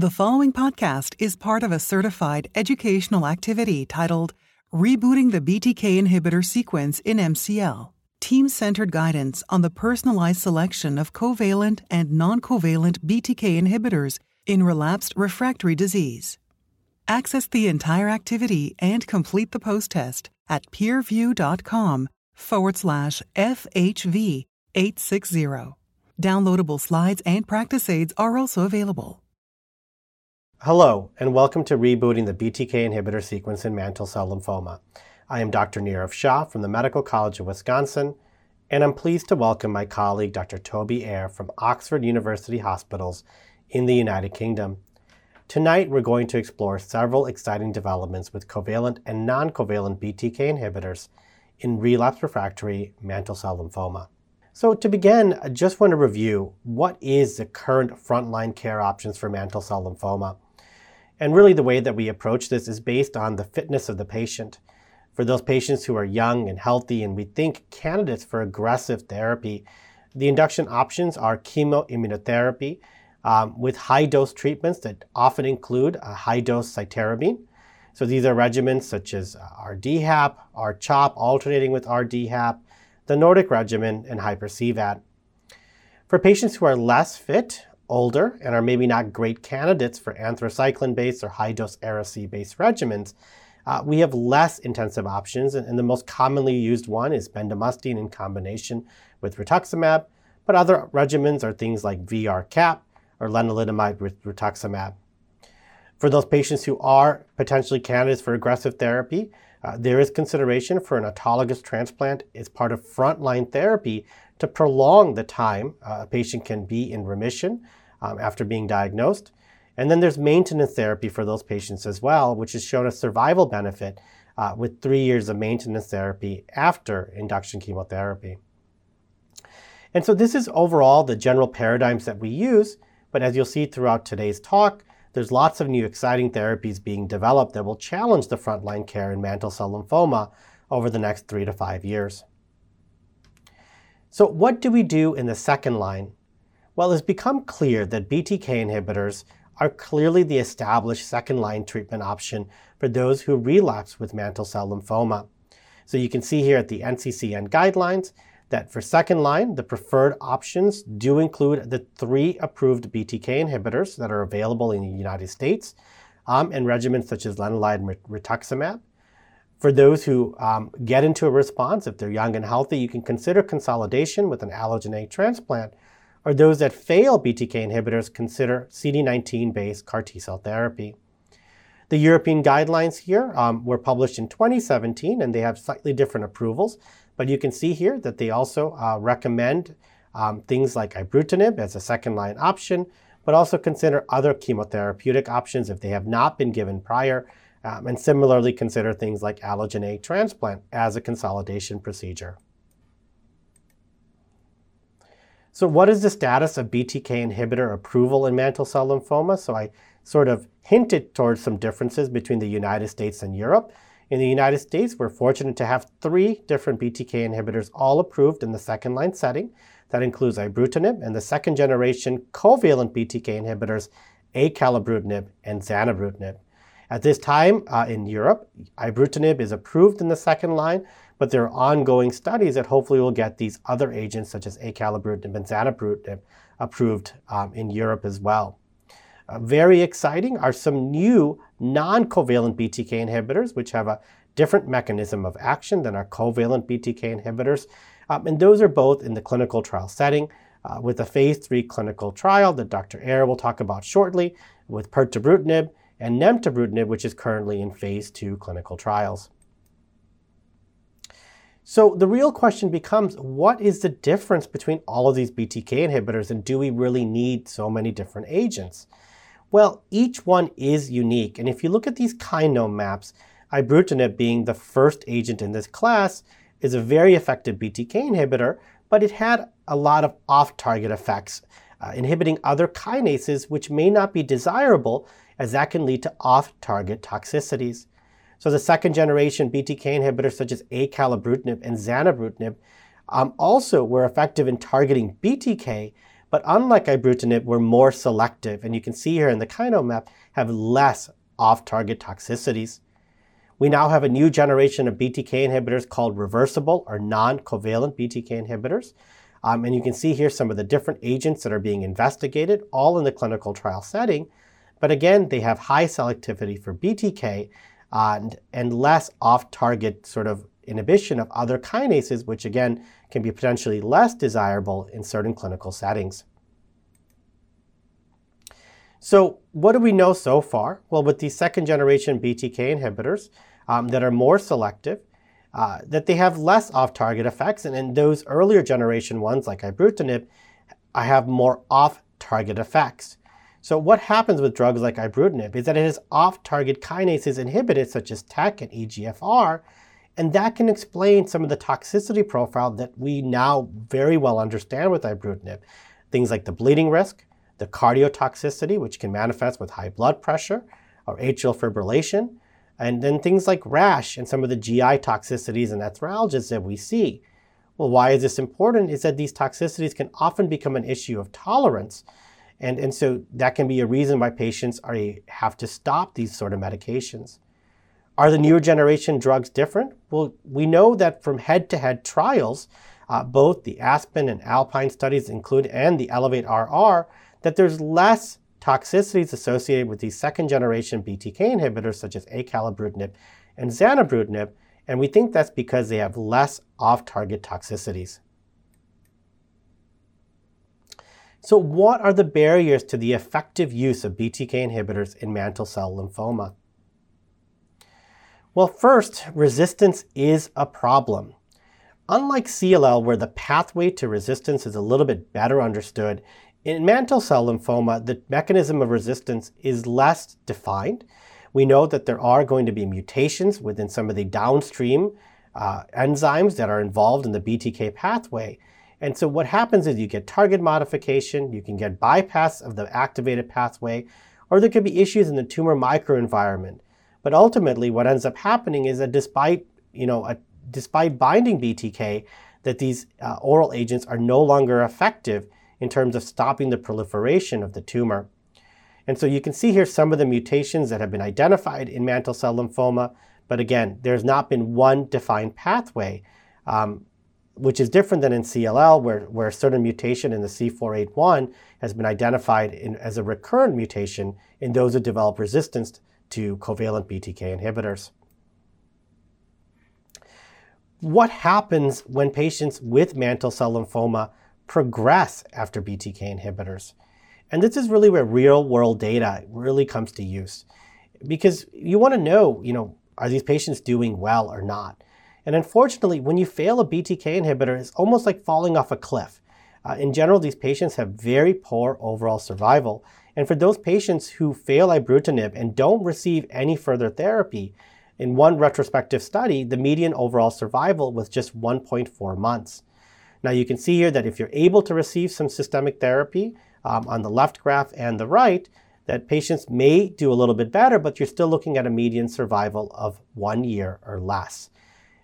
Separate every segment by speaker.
Speaker 1: The following podcast is part of a certified educational activity titled Rebooting the BTK Inhibitor Sequence in MCL Team Centered Guidance on the Personalized Selection of Covalent and Non Covalent BTK Inhibitors in Relapsed Refractory Disease. Access the entire activity and complete the post test at peerview.com forward slash FHV 860. Downloadable slides and practice aids are also available.
Speaker 2: Hello, and welcome to Rebooting the BTK Inhibitor Sequence in Mantle Cell Lymphoma. I am Dr. Nirav Shah from the Medical College of Wisconsin, and I'm pleased to welcome my colleague Dr. Toby Eyre from Oxford University Hospitals in the United Kingdom. Tonight, we're going to explore several exciting developments with covalent and non covalent BTK inhibitors in relapse refractory mantle cell lymphoma. So, to begin, I just want to review what is the current frontline care options for mantle cell lymphoma. And really, the way that we approach this is based on the fitness of the patient. For those patients who are young and healthy and we think candidates for aggressive therapy, the induction options are chemoimmunotherapy um, with high dose treatments that often include a high dose cytarabine. So these are regimens such as uh, RDHAP, RCHOP, alternating with RDHAP, the Nordic regimen, and hyper-CVAD. For patients who are less fit older and are maybe not great candidates for anthracycline based or high dose Ara-C based regimens, uh, we have less intensive options, and, and, the most commonly used one is bendamustine in combination with rituximab. But other regimens are things like VR-CAP or lenalidomide with rituximab. For those patients who are potentially candidates for aggressive therapy, uh, there is consideration for an autologous transplant as part of frontline therapy to prolong the time uh, a patient can be in remission um, after being diagnosed. And then there's maintenance therapy for those patients as well, which has shown a survival benefit uh, with three years of maintenance therapy after induction chemotherapy. And so this is overall the general paradigms that we use, but as you'll see throughout today's talk, there's lots of new exciting therapies being developed that will challenge the frontline care in mantle cell lymphoma over the next three to five years. So what do we do in the second line well, it's become clear that BTK inhibitors are clearly the established second line treatment option for those who relapse with mantle cell lymphoma. So you can see here at the NCCN guidelines that for second line, the preferred options do include the three approved BTK inhibitors that are available in the United States um, and regimens such as lenalidomide rituximab. For those who um, get into a response, if they're young and healthy, you can consider consolidation with an allogeneic transplant or those that fail BTK inhibitors consider CD19 based CAR T cell therapy. The European guidelines here um, were published in 2017 and they have slightly different approvals, but you can see here that they also uh, recommend um, things like ibrutinib as a second line option, but also consider other chemotherapeutic options if they have not been given prior, um, and similarly consider things like allogeneic transplant as a consolidation procedure. So what is the status of BTK inhibitor approval in mantle cell lymphoma? So I sort of hinted towards some differences between the United States and Europe. In the United States, we're fortunate to have three different BTK inhibitors all approved in the second line setting. That includes ibrutinib and the second generation covalent BTK inhibitors, acalabrutinib and zanubrutinib. At this time uh, in Europe, ibrutinib is approved in the second line, but there are ongoing studies that hopefully will get these other agents, such as acalabrutinib and zanubrutinib, approved um, in Europe as well. Uh, very exciting are some new non-covalent BTK inhibitors, which have a different mechanism of action than our covalent BTK inhibitors. Um, and those are both in the clinical trial setting uh, with a phase three clinical trial that Dr. Eyre will talk about shortly with pirtobrutinib and nemtabrutinib, which is currently in phase two clinical trials. So the real question becomes, what is the difference between all of these BTK inhibitors and do we really need so many different agents? Well, each one is unique. And if you look at these kinome maps, ibrutinib being the first agent in this class is a very effective BTK inhibitor, but it had a lot of off-target effects, uh, inhibiting other kinases which may not be desirable as that can lead to off-target toxicities. So the second generation BTK inhibitors such as acalabrutinib and zanubrutinib um, also were effective in targeting BTK, but unlike ibrutinib, we're more selective. And you can see here in the kinome map have less off-target toxicities. We now have a new generation of BTK inhibitors called reversible or non-covalent BTK inhibitors. Um, and you can see here some of the different agents that are being investigated, all in the clinical trial setting. But again, they have high selectivity for BTK uh, and, and less off-target sort of inhibition of other kinases, which again can be potentially less desirable in certain clinical settings. So what do we know so far? Well, with these second generation BTK inhibitors um, that are more selective, uh, that they have less off-target effects, and in those earlier generation ones like ibrutinib, I have more off-target effects. So what happens with drugs like ibrutinib is that it has off-target kinases inhibited, such as TEC and EGFR, and that can explain some of the toxicity profile that we now very well understand with ibrutinib. Things like the bleeding risk, the cardiotoxicity, which can manifest with high blood pressure or atrial fibrillation, and then things like rash and some of the GI toxicities and arthralgias that we see. Well, why is this important? Is that these toxicities can often become an issue of tolerance. And, and so that can be a reason why patients are, have to stop these sort of medications. Are the newer generation drugs different? Well, we know that from head to head trials, uh, both the Aspen and Alpine studies include and the Elevate RR, that there's less toxicities associated with these second generation BTK inhibitors such as acalabrutinib and zanubrutinib, and we think that's because they have less off target toxicities. So, what are the barriers to the effective use of BTK inhibitors in mantle cell lymphoma? Well, first, resistance is a problem. Unlike CLL, where the pathway to resistance is a little bit better understood, in mantle cell lymphoma, the mechanism of resistance is less defined. We know that there are going to be mutations within some of the downstream uh, enzymes that are involved in the BTK pathway. And so what happens is you get target modification, you can get bypass of the activated pathway, or there could be issues in the tumor microenvironment. But ultimately, what ends up happening is that despite, you know, a, despite binding BTK, that these uh, oral agents are no longer effective in terms of stopping the proliferation of the tumor. And so you can see here some of the mutations that have been identified in mantle cell lymphoma, but again, there's not been one defined pathway, um, which is different than in CLL, where, where a certain mutation in the C481 has been identified in, as a recurrent mutation in those who develop resistance to covalent BTK inhibitors. What happens when patients with mantle cell lymphoma progress after BTK inhibitors? And this is really where real world data really comes to use because you want to know, you know, are these patients doing well or not? And unfortunately, when you fail a BTK inhibitor, it's almost like falling off a cliff. Uh, in general, these patients have very poor overall survival. And for those patients who fail ibrutinib and don't receive any further therapy, in one retrospective study, the median overall survival was just 1.4 months. Now you can see here that if you're able to receive some systemic therapy um, on the left graph and the right, that patients may do a little bit better, but you're still looking at a median survival of one year or less.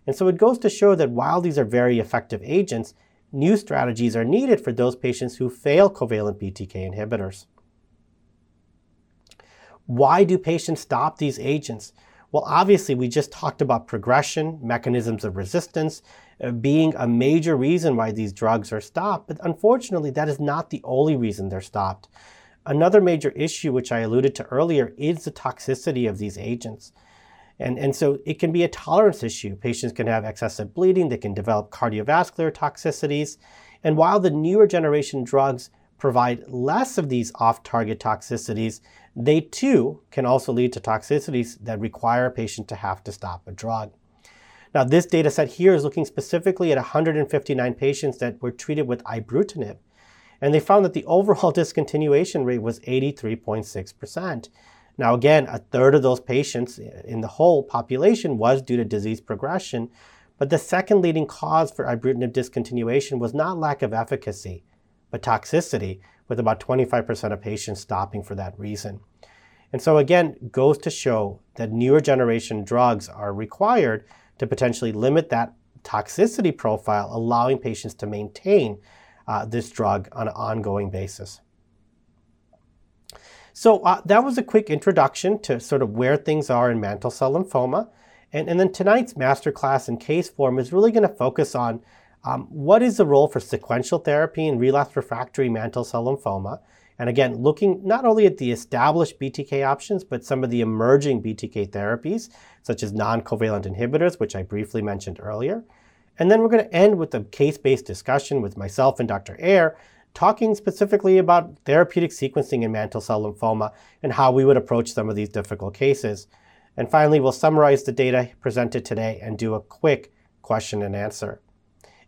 Speaker 2: And so it goes to show that while these are very effective agents, new strategies are needed for those patients who fail covalent BTK inhibitors. Why do patients stop these agents? Well, obviously, we just talked about progression, mechanisms of resistance uh, being a major reason why these drugs are stopped, but unfortunately, that is not the only reason they're stopped. Another major issue, which I alluded to earlier, is the toxicity of these agents. And, and so it can be a tolerance issue. Patients can have excessive bleeding, they can develop cardiovascular toxicities. And while the newer generation drugs provide less of these off target toxicities, they too can also lead to toxicities that require a patient to have to stop a drug. Now, this data set here is looking specifically at 159 patients that were treated with ibrutinib, and they found that the overall discontinuation rate was 83.6%. Now, again, a third of those patients in the whole population was due to disease progression, but the second leading cause for ibrutinib discontinuation was not lack of efficacy, but toxicity, with about 25% of patients stopping for that reason. And so again, goes to show that newer generation drugs are required to potentially limit that toxicity profile, allowing patients to maintain uh, this drug on an ongoing basis. So uh, that was a quick introduction to sort of where things are in mantle cell lymphoma. And, and then tonight's masterclass in case form is really going to focus on um, what is the role for sequential therapy in relapsed refractory mantle cell lymphoma? And again, looking not only at the established BTK options, but some of the emerging BTK therapies, such as non covalent inhibitors, which I briefly mentioned earlier. And then we're going to end with a case based discussion with myself and Dr. Eyre, talking specifically about therapeutic sequencing in mantle cell lymphoma and how we would approach some of these difficult cases. And finally, we'll summarize the data presented today and do a quick question and answer.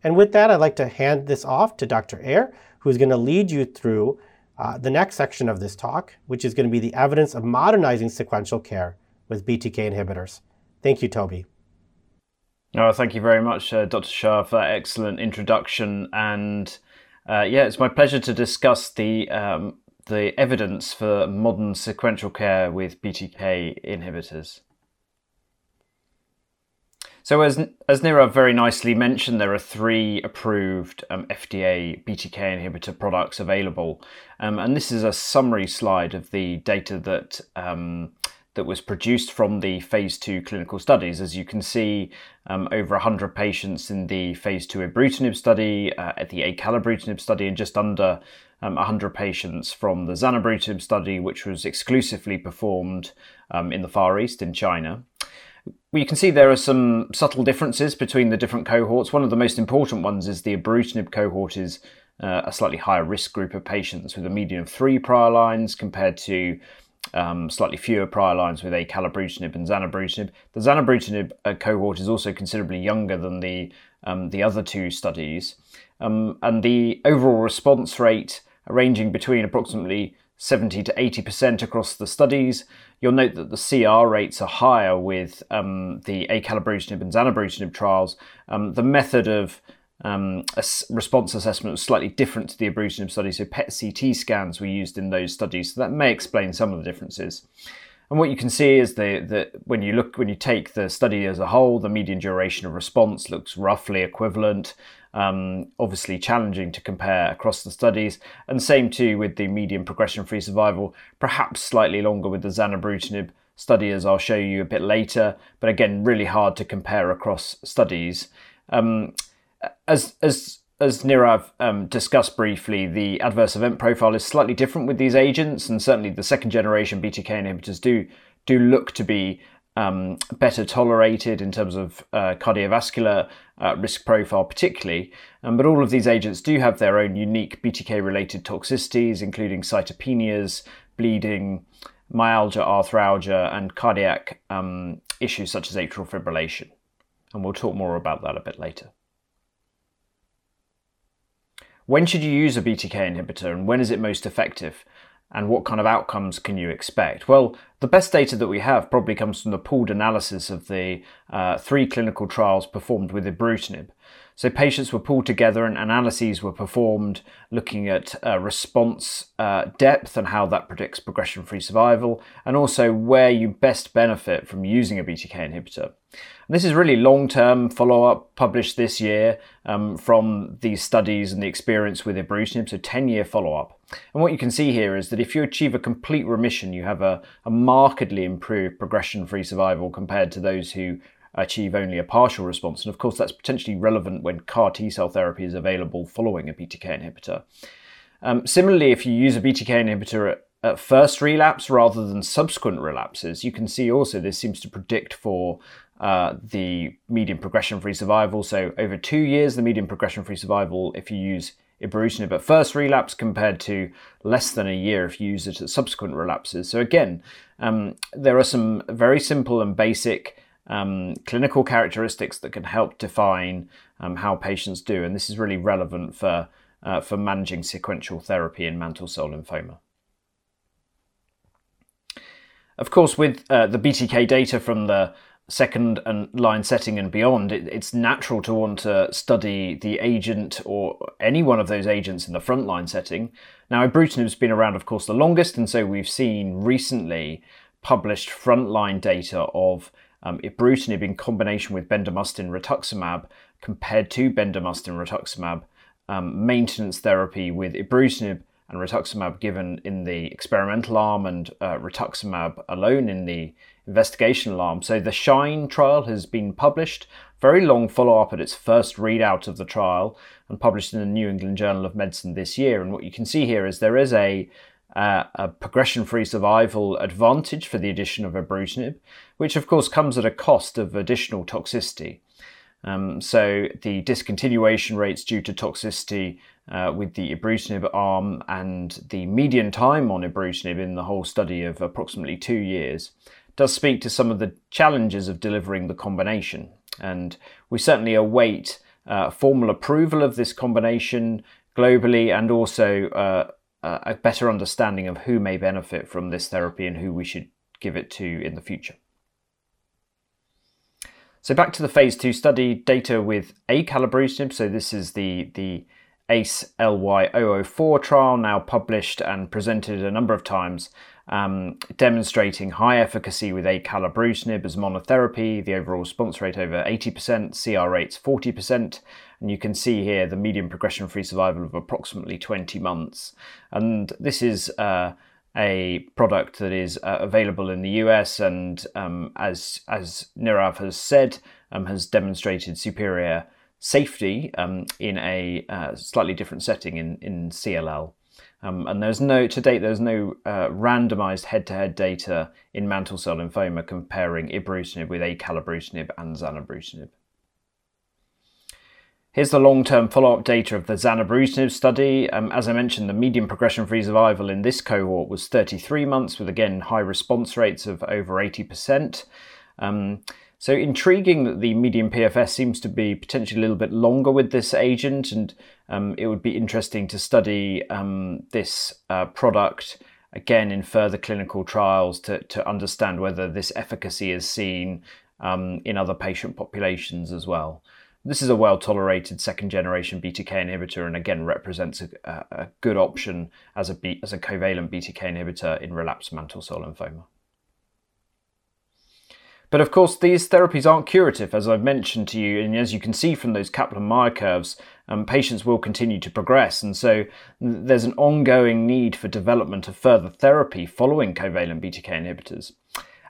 Speaker 2: And with that, I'd like to hand this off to Dr. Eyre, who's going to lead you through uh, the next section of this talk, which is going to be the evidence of modernizing sequential care with BTK inhibitors. Thank you, Toby.
Speaker 3: Oh, thank you very much, uh, Dr. Shah, for that excellent introduction. And uh, yeah, it's my pleasure to discuss the um, the evidence for modern sequential care with BTK inhibitors. So, as as Nirav very nicely mentioned, there are three approved um, FDA BTK inhibitor products available, um, and this is a summary slide of the data that um, that was produced from the phase two clinical studies. As you can see, um, over 100 patients in the phase two ibrutinib study, uh, at the acalabrutinib study, and just under um, 100 patients from the zanubrutinib study, which was exclusively performed um, in the Far East in China. You can see there are some subtle differences between the different cohorts. One of the most important ones is the ibrutinib cohort is uh, a slightly higher risk group of patients with a median of three prior lines compared to um, slightly fewer prior lines with acalabrutinib and zanubrutinib. The zanubrutinib uh, cohort is also considerably younger than the um, the other two studies, um, and the overall response rate ranging between approximately 70 to 80% across the studies. You'll note that the CR rates are higher with um, the acalabrutinib and zanubrutinib trials. Um, the method of um, response assessment was slightly different to the ibrutinib study, so PET CT scans were used in those studies, so that may explain some of the differences. And what you can see is that when you look when you take the study as a whole, the median duration of response looks roughly equivalent. Um, obviously challenging to compare across the studies, and same too with the median progression-free survival, perhaps slightly longer with the zanubrutinib study, as I'll show you a bit later. But again, really hard to compare across studies. Um, as as as Nirav um, discussed briefly, the adverse event profile is slightly different with these agents, and certainly the second generation BTK inhibitors do do look to be um, better tolerated in terms of uh, cardiovascular uh, risk profile, particularly. Um, but all of these agents do have their own unique BTK related toxicities, including cytopenias, bleeding, myalgia, arthralgia, and cardiac um, issues such as atrial fibrillation. And we'll talk more about that a bit later. When should you use a BTK inhibitor and when is it most effective? And what kind of outcomes can you expect? Well, the best data that we have probably comes from the pooled analysis of the uh, three clinical trials performed with ibrutinib. So patients were pulled together and analyses were performed looking at uh, response uh, depth and how that predicts progression free survival, and also where you best benefit from using a BTK inhibitor. And this is really long term follow up published this year um, from these studies and the experience with ibrutinib, so 10 year follow up. And what you can see here is that if you achieve a complete remission, you have a, a markedly improved progression free survival compared to those who achieve only a partial response. And of course, that's potentially relevant when CAR T cell therapy is available following a BTK inhibitor. Um, similarly, if you use a BTK inhibitor at, at first relapse rather than subsequent relapses, you can see also this seems to predict for uh, the median progression free survival. So, over two years, the median progression free survival, if you use ibrutinib at first relapse, compared to less than a year if you use it at subsequent relapses. So, again, um, there are some very simple and basic um, clinical characteristics that can help define um, how patients do. And this is really relevant for, uh, for managing sequential therapy in mantle cell lymphoma. Of course, with uh, the BTK data from the second and line setting and beyond, it, it's natural to want to study the agent or any one of those agents in the frontline setting. Now, ibrutinib's been around, of course, the longest, and so we've seen recently published frontline data of um, ibrutinib in combination with bendamustine rituximab compared to bendamustine rituximab um, maintenance therapy with ibrutinib and rituximab given in the experimental arm and uh, rituximab alone in the investigational arm. So the SHINE trial has been published, very long follow up at its first readout of the trial, and published in the New England Journal of Medicine this year. And what you can see here is there is a uh, a progression-free survival advantage for the addition of ibrutinib, which of course comes at a cost of additional toxicity. Um, so the discontinuation rates due to toxicity uh, with the ibrutinib arm and the median time on ibrutinib in the whole study of approximately two years does speak to some of the challenges of delivering the combination. And we certainly await uh, formal approval of this combination globally and also uh, a better understanding of who may benefit from this therapy and who we should give it to in the future. So back to the phase two study data with acalabrutinib. So this is the the ACE LY004 trial now published and presented a number of times, um, demonstrating high efficacy with acalabrutinib as monotherapy. The overall response rate over 80%, CR rates 40%, and you can see here the median progression-free survival of approximately 20 months. And this is uh, a product that is uh, available in the US and, um, as as Nirav has said, um, has demonstrated superior safety um, in a uh, slightly different setting in in CLL. Um, and there's no to date there's no uh, randomized head-to-head data in mantle cell lymphoma comparing ibrutinib with acalabrutinib and zanubrutinib. Here's the long-term follow-up data of the zanubrutinib study. Um, as I mentioned, the median progression-free survival in this cohort was 33 months, with again high response rates of over 80%. Um, so intriguing that the median PFS seems to be potentially a little bit longer with this agent, and um, it would be interesting to study um, this uh, product again in further clinical trials to, to understand whether this efficacy is seen um, in other patient populations as well. This is a well tolerated second generation BTK inhibitor and again represents a, a good option as a, as a covalent BTK inhibitor in relapsed mantle cell lymphoma. But of course, these therapies aren't curative, as I've mentioned to you, and as you can see from those Kaplan-Meier curves, um, patients will continue to progress, and so there's an ongoing need for development of further therapy following covalent BTK inhibitors.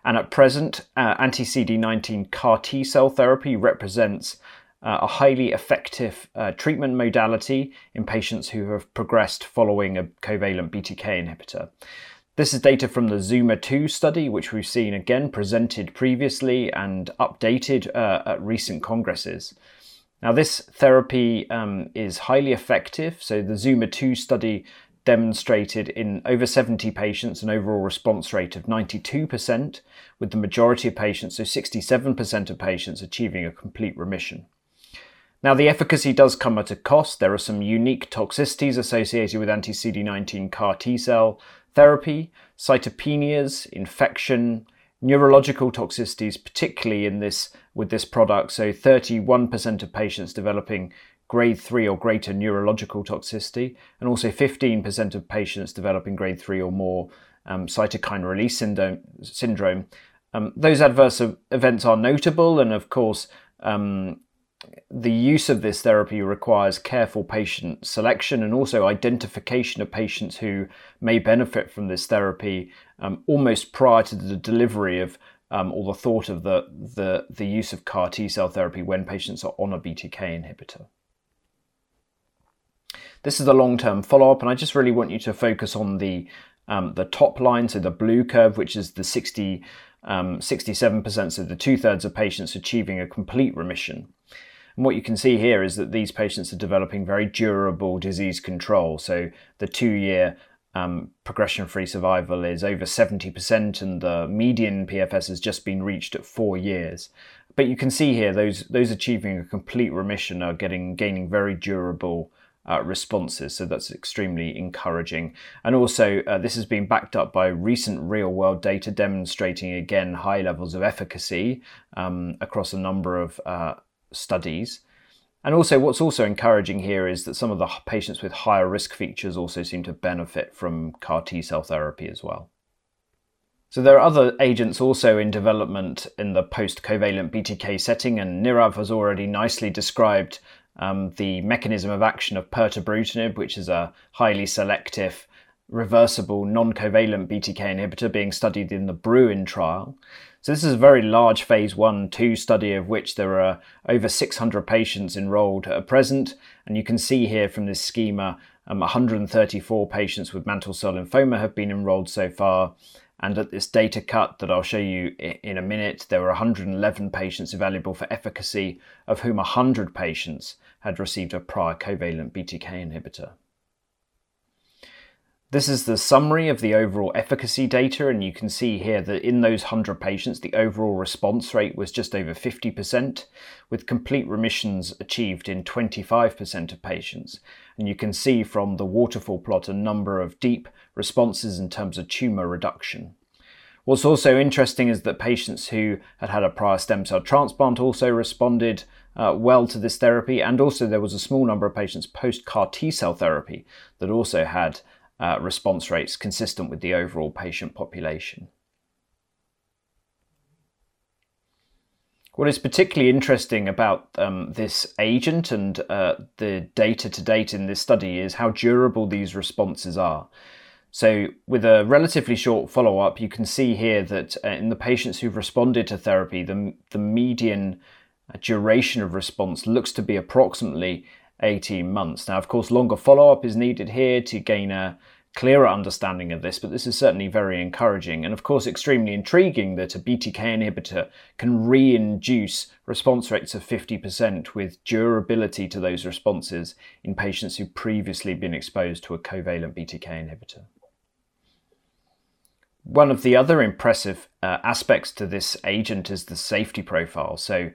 Speaker 3: And at present, uh, anti-CD19 CAR T cell therapy represents uh, a highly effective uh, treatment modality in patients who have progressed following a covalent BTK inhibitor. This is data from the Zuma 2 study, which we've seen again presented previously and updated uh, at recent congresses. Now, this therapy um, is highly effective. So, the Zuma 2 study demonstrated in over 70 patients an overall response rate of 92%, with the majority of patients, so 67% of patients, achieving a complete remission. Now, the efficacy does come at a cost. There are some unique toxicities associated with anti CD19 CAR T cell therapy, cytopenias, infection, neurological toxicities, particularly in this with this product. So, 31% of patients developing grade 3 or greater neurological toxicity, and also 15% of patients developing grade 3 or more um, cytokine release syndrome. syndrome. Um, those adverse events are notable, and of course, um, the use of this therapy requires careful patient selection and also identification of patients who may benefit from this therapy um, almost prior to the delivery of um, or the thought of the, the, the use of CAR T cell therapy when patients are on a BTK inhibitor. This is the long term follow up, and I just really want you to focus on the, um, the top line, so the blue curve, which is the 60, um, 67%, so the two thirds of patients achieving a complete remission. And what you can see here is that these patients are developing very durable disease control. So the two year um, progression free survival is over 70%, and the median PFS has just been reached at four years. But you can see here those, those achieving a complete remission are getting gaining very durable uh, responses. So that's extremely encouraging. And also, uh, this has been backed up by recent real world data demonstrating again high levels of efficacy um, across a number of uh, studies. And also, what's also encouraging here is that some of the patients with higher risk features also seem to benefit from CAR T cell therapy as well. So there are other agents also in development in the post-covalent BTK setting, and Nirav has already nicely described um, the mechanism of action of pirtobrutinib, which is a highly selective, reversible, non-covalent BTK inhibitor being studied in the Bruin trial. So this is a very large phase one, two study of which there are over 600 patients enrolled at present. And you can see here from this schema, um, 134 patients with mantle cell lymphoma have been enrolled so far. And at this data cut that I'll show you in a minute, there were 111 patients available for efficacy, of whom 100 patients had received a prior covalent BTK inhibitor. This is the summary of the overall efficacy data, and you can see here that in those 100 patients, the overall response rate was just over 50%, with complete remissions achieved in 25% of patients. And you can see from the waterfall plot a number of deep responses in terms of tumour reduction. What's also interesting is that patients who had had a prior stem cell transplant also responded uh, well to this therapy, and also there was a small number of patients post CAR T cell therapy that also had uh, response rates consistent with the overall patient population. What is particularly interesting about um, this agent and uh, the data to date in this study is how durable these responses are. So, with a relatively short follow up, you can see here that uh, in the patients who've responded to therapy, the, the median uh, duration of response looks to be approximately 18 months. Now, of course, longer follow up is needed here to gain a clearer understanding of this, but this is certainly very encouraging and, of course, extremely intriguing that a BTK inhibitor can re-induce response rates of 50% with durability to those responses in patients who've previously been exposed to a covalent BTK inhibitor. One of the other impressive uh, aspects to this agent is the safety profile. So,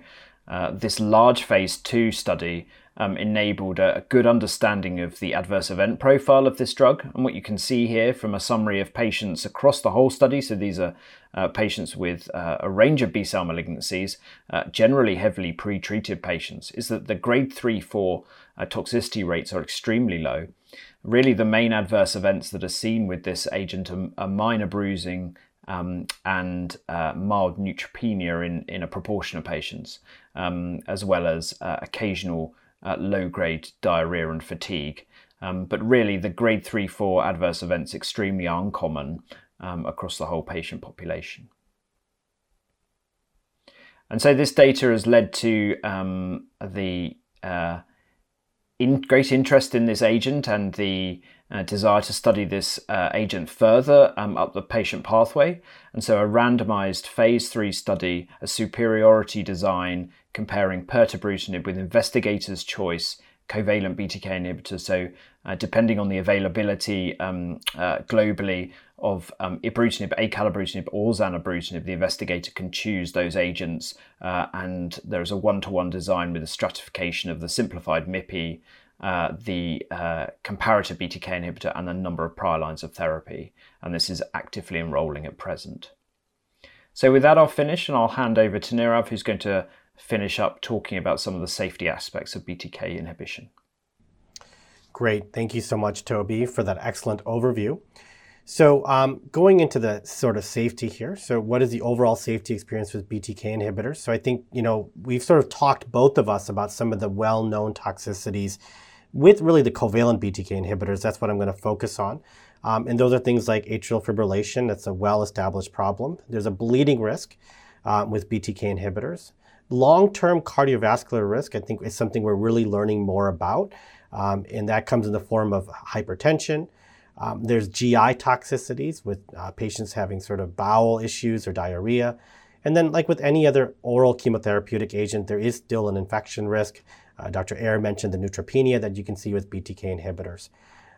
Speaker 3: uh, this large phase two study um, enabled a, good understanding of the adverse event profile of this drug. And what you can see here from a summary of patients across the whole study so these are uh, patients with uh, a range of B cell malignancies, uh, generally heavily pre treated patients, is that the grade 3 4 uh, toxicity rates are extremely low. Really, the main adverse events that are seen with this agent are, are minor bruising, um, and uh, mild neutropenia in, in a proportion of patients, um, as well as uh, occasional uh, low grade diarrhea and fatigue. Um, but really, the grade 3 4 adverse events extremely uncommon um, across the whole patient population. And so, this data has led to um, the uh, in great interest in this agent and the uh, desire to study this uh, agent further um, up the patient pathway. And so, a randomized phase three study, a superiority design comparing pirtobrutinib with investigators' choice covalent BTK inhibitors. So, uh, depending on the availability um, uh, globally of um, ibrutinib, acalabrutinib, or zanubrutinib, the investigator can choose those agents, uh, and there's a one-to-one design with a stratification of the simplified MIPI, uh, the uh, comparator BTK inhibitor, and the number of prior lines of therapy. And this is actively enrolling at present. So with that, I'll finish, and I'll hand over to Nirav, who's going to finish up talking about some of the safety aspects of BTK inhibition.
Speaker 2: Great. Thank you so much, Toby, for that excellent overview. So, um, going into the sort of safety here. So, what is the overall safety experience with BTK inhibitors? So, I think, you know, we've sort of talked, both of us, about some of the well known toxicities with really the covalent BTK inhibitors. That's what I'm going to focus on. Um, and those are things like atrial fibrillation, that's a well established problem. There's a bleeding risk uh, with BTK inhibitors. Long term cardiovascular risk, I think, is something we're really learning more about. Um, and that comes in the form of hypertension. Um, there's GI toxicities with uh, patients having sort of bowel issues or diarrhea. And then, like with any other oral chemotherapeutic agent, there is still an infection risk. Uh, Dr. Eyre mentioned the neutropenia that you can see with BTK inhibitors.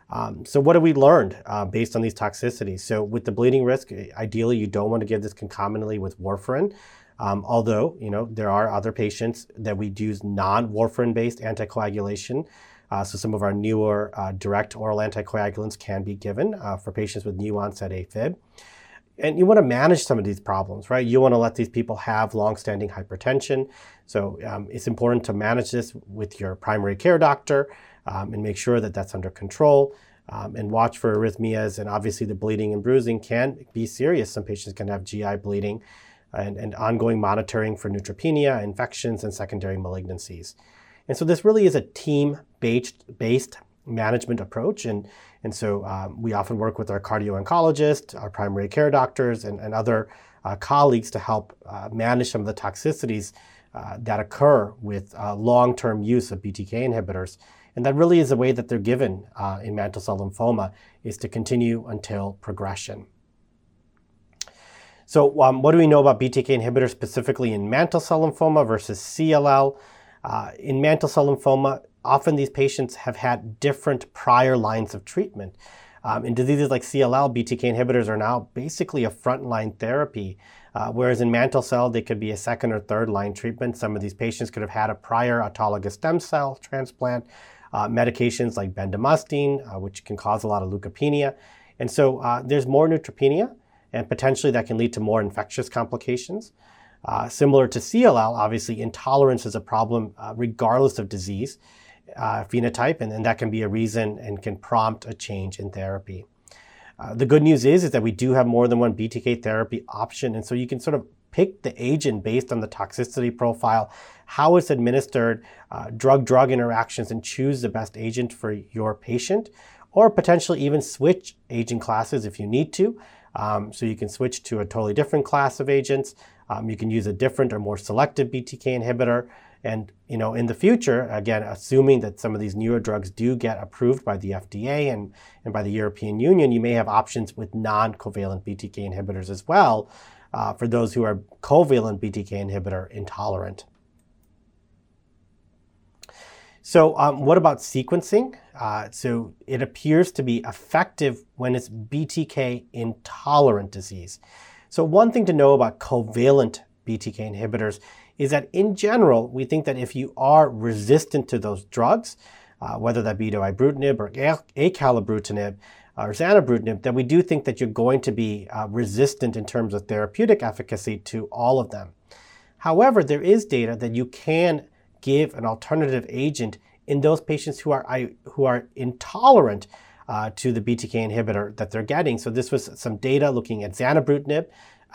Speaker 2: Um, so, what have we learned uh, based on these toxicities? So, with the bleeding risk, ideally you don't want to give this concomitantly with warfarin. Um, although, you know, there are other patients that we use non-warfarin-based anticoagulation. Uh, so some of our newer uh, direct oral anticoagulants can be given uh, for patients with new onset AFib. And you want to manage some of these problems, right? You want to let these people have long-standing hypertension. So um, it's important to manage this with your primary care doctor um, and make sure that that's under control. um, and watch for arrhythmias. And obviously, the bleeding and bruising can be serious. Some patients can have GI bleeding and, and ongoing monitoring for neutropenia, infections, and secondary malignancies. And so, this really is a team based, based management approach. And, and so, um, we often work with our cardio oncologist, our primary care doctors, and, and other uh, colleagues to help uh, manage some of the toxicities uh, that occur with uh, long term use of BTK inhibitors. And that really is the way that they're given uh, in mantle cell lymphoma is to continue until progression. So um, what do we know about BTK inhibitors specifically in mantle cell lymphoma versus CLL? Uh, in mantle cell lymphoma, often these patients have had different prior lines of treatment. Um, in diseases like CLL, BTK inhibitors are now basically a frontline therapy, uh, whereas in mantle cell, they could be a second or third line treatment. Some of these patients could have had a prior autologous stem cell transplant, uh, medications like bendamustine, uh, which can cause a lot of leukopenia. And so uh, there's more neutropenia, and potentially that can lead to more infectious complications. Uh, similar to CLL, obviously, intolerance is a problem uh, regardless of disease uh, phenotype, and, and, that can be a reason and can prompt a change in therapy. the good news is, is that we do have more than one BTK therapy option, and so you can sort of pick the agent based on the toxicity profile, how it's administered, drug drug interactions, and choose the best agent for your patient, or potentially even switch agent classes if you need to. Um, so you can switch to a totally different class of agents. Um, you can use a different or more selective BTK inhibitor. And you know, in the future, again, assuming that some of these newer drugs do get approved by the FDA and, and by the European Union, you may have options with non-covalent BTK inhibitors as well, uh, for those who are covalent BTK inhibitor intolerant. So um, what about sequencing? Uh, so it appears to be effective when it's BTK intolerant disease. So one thing to know about covalent BTK inhibitors is that in general, we think that if you are resistant to those drugs, uh, whether that be to ibrutinib or acalabrutinib, or zanubrutinib, that we do think that you're going to be uh, resistant in terms of therapeutic efficacy to all of them. However, there is data that you can give an alternative agent in those patients who are, who are intolerant uh, to the BTK inhibitor that they're getting. So this was some data looking at zanubrutinib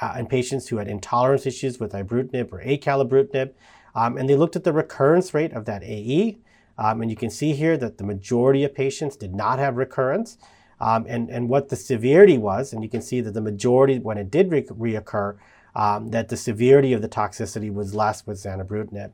Speaker 2: uh, in patients who had intolerance issues with ibrutinib or acalabrutinib. Um, and they looked at the recurrence rate of that AE. Um, and you can see here that the majority of patients did not have recurrence um, and, and what the severity was. And you can see that the majority, when it did re- reoccur, um, that the severity of the toxicity was less with zanubrutinib.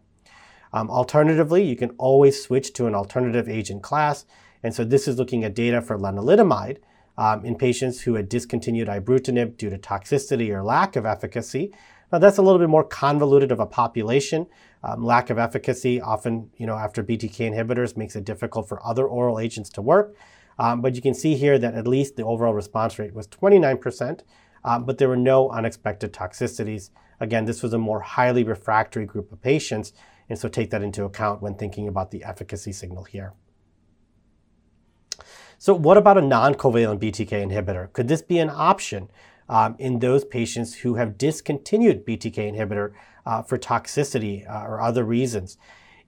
Speaker 2: Um, alternatively, you can always switch to an alternative agent class. And so this is looking at data for lenalidomide um, in patients who had discontinued ibrutinib due to toxicity or lack of efficacy. Now that's a little bit more convoluted of a population. Um, lack of efficacy often, you know, after BTK inhibitors makes it difficult for other oral agents to work. Um, but you can see here that at least the overall response rate was 29%, um, but there were no unexpected toxicities. Again, this was a more highly refractory group of patients, and so take that into account when thinking about the efficacy signal here. So what about a non-covalent BTK inhibitor? Could this be an option um, in those patients who have discontinued BTK inhibitor uh, for toxicity uh, or other reasons?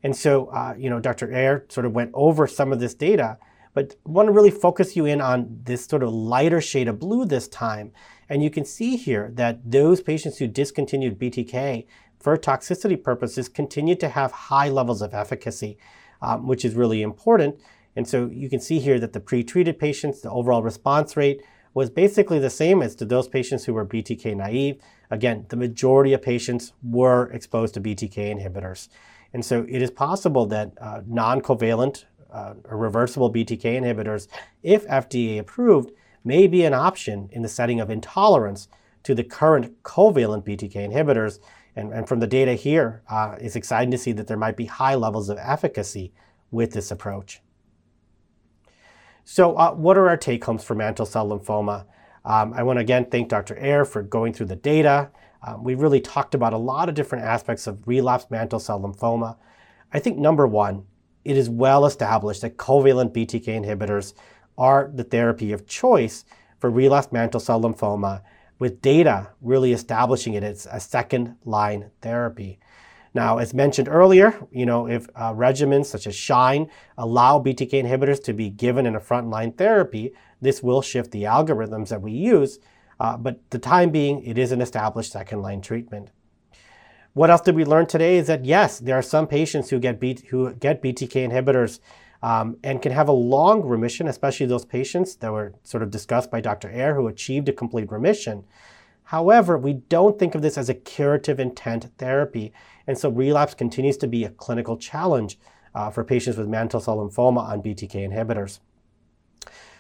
Speaker 2: And so, uh, you know, Dr. Eyre sort of went over some of this data, but want to really focus you in on this sort of lighter shade of blue this time. And you can see here that those patients who discontinued BTK for toxicity purposes continue to have high levels of efficacy, um, which is really important. And so you can see here that the pre-treated patients, the overall response rate was basically the same as to those patients who were BTK naive. Again, the majority of patients were exposed to BTK inhibitors. And so it is possible that uh, non-covalent uh, or reversible BTK inhibitors, if FDA approved, may be an option in the setting of intolerance to the current covalent BTK inhibitors and, and from the data here, uh, it's exciting to see that there might be high levels of efficacy with this approach. So uh, what are our take homes for mantle cell lymphoma? Um, I want to again thank Dr. Eyre for going through the data. Um, we really talked about a lot of different aspects of relapsed mantle cell lymphoma. I think number one, it is well established that covalent BTK inhibitors are the therapy of choice for relapsed mantle cell lymphoma with data really establishing it as a second line therapy. Now, as mentioned earlier, you know, if uh, regimens such as SHINE allow BTK inhibitors to be given in a frontline therapy, this will shift the algorithms that we use. Uh, but the time being, it is an established second line treatment. What else did we learn today is that yes, there are some patients who get, B- who get BTK inhibitors um, and can have a long remission, especially those patients that were sort of discussed by Dr. Eyre who achieved a complete remission. However, we don't think of this as a curative intent therapy, and so relapse continues to be a clinical challenge uh, for patients with mantle cell lymphoma on BTK inhibitors.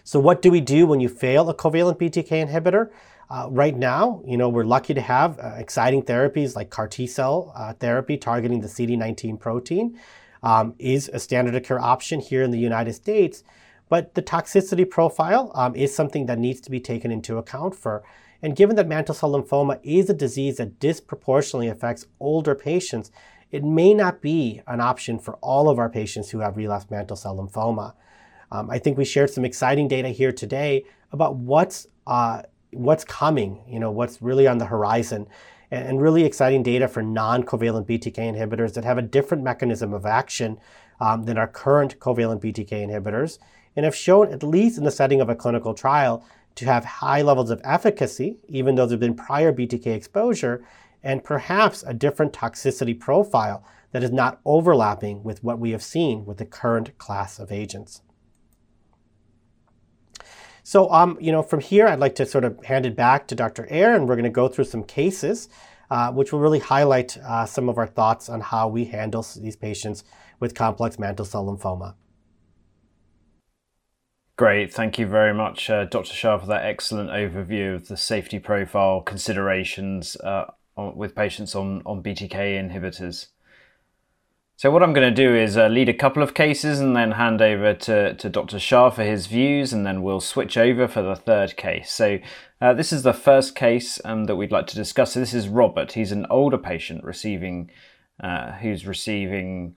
Speaker 2: So, what do we do when you fail a covalent BTK inhibitor? Uh, right now, you know, we're lucky to have uh, exciting therapies like CAR T cell uh, therapy targeting the CD19 protein um, is a standard of care option here in the United States. But the toxicity profile um, is something that needs to be taken into account for and given that mantle cell lymphoma is a disease that disproportionately affects older patients, it may not be an option for all of our patients who have relapsed mantle cell lymphoma. Um, I think we shared some exciting data here today about what's uh, what's coming, you know, what's really on the horizon, and, really exciting data for non-covalent BTK inhibitors that have a different mechanism of action um, than our current covalent BTK inhibitors, and have shown, at least in the setting of a clinical trial, to have high levels of efficacy, even though there's been prior BTK exposure, and perhaps a different toxicity profile that is not overlapping with what we have seen with the current class of agents. So, um, you know, from here, I'd like to sort of hand it back to Dr. Eyre, and we're going to go through some cases, uh, which will really highlight uh, some of our thoughts on how we handle these patients with complex mantle cell lymphoma.
Speaker 3: Great, thank you very much, uh, Dr. Shah, for that excellent overview of the safety profile considerations uh, with patients on, on BTK inhibitors. So, what I'm going to do is uh, lead a couple of cases and then hand over to, to Dr. Shah for his views, and then we'll switch over for the third case. So, uh, this is the first case um, that we'd like to discuss. So, this is Robert. He's an older patient receiving, uh, who's receiving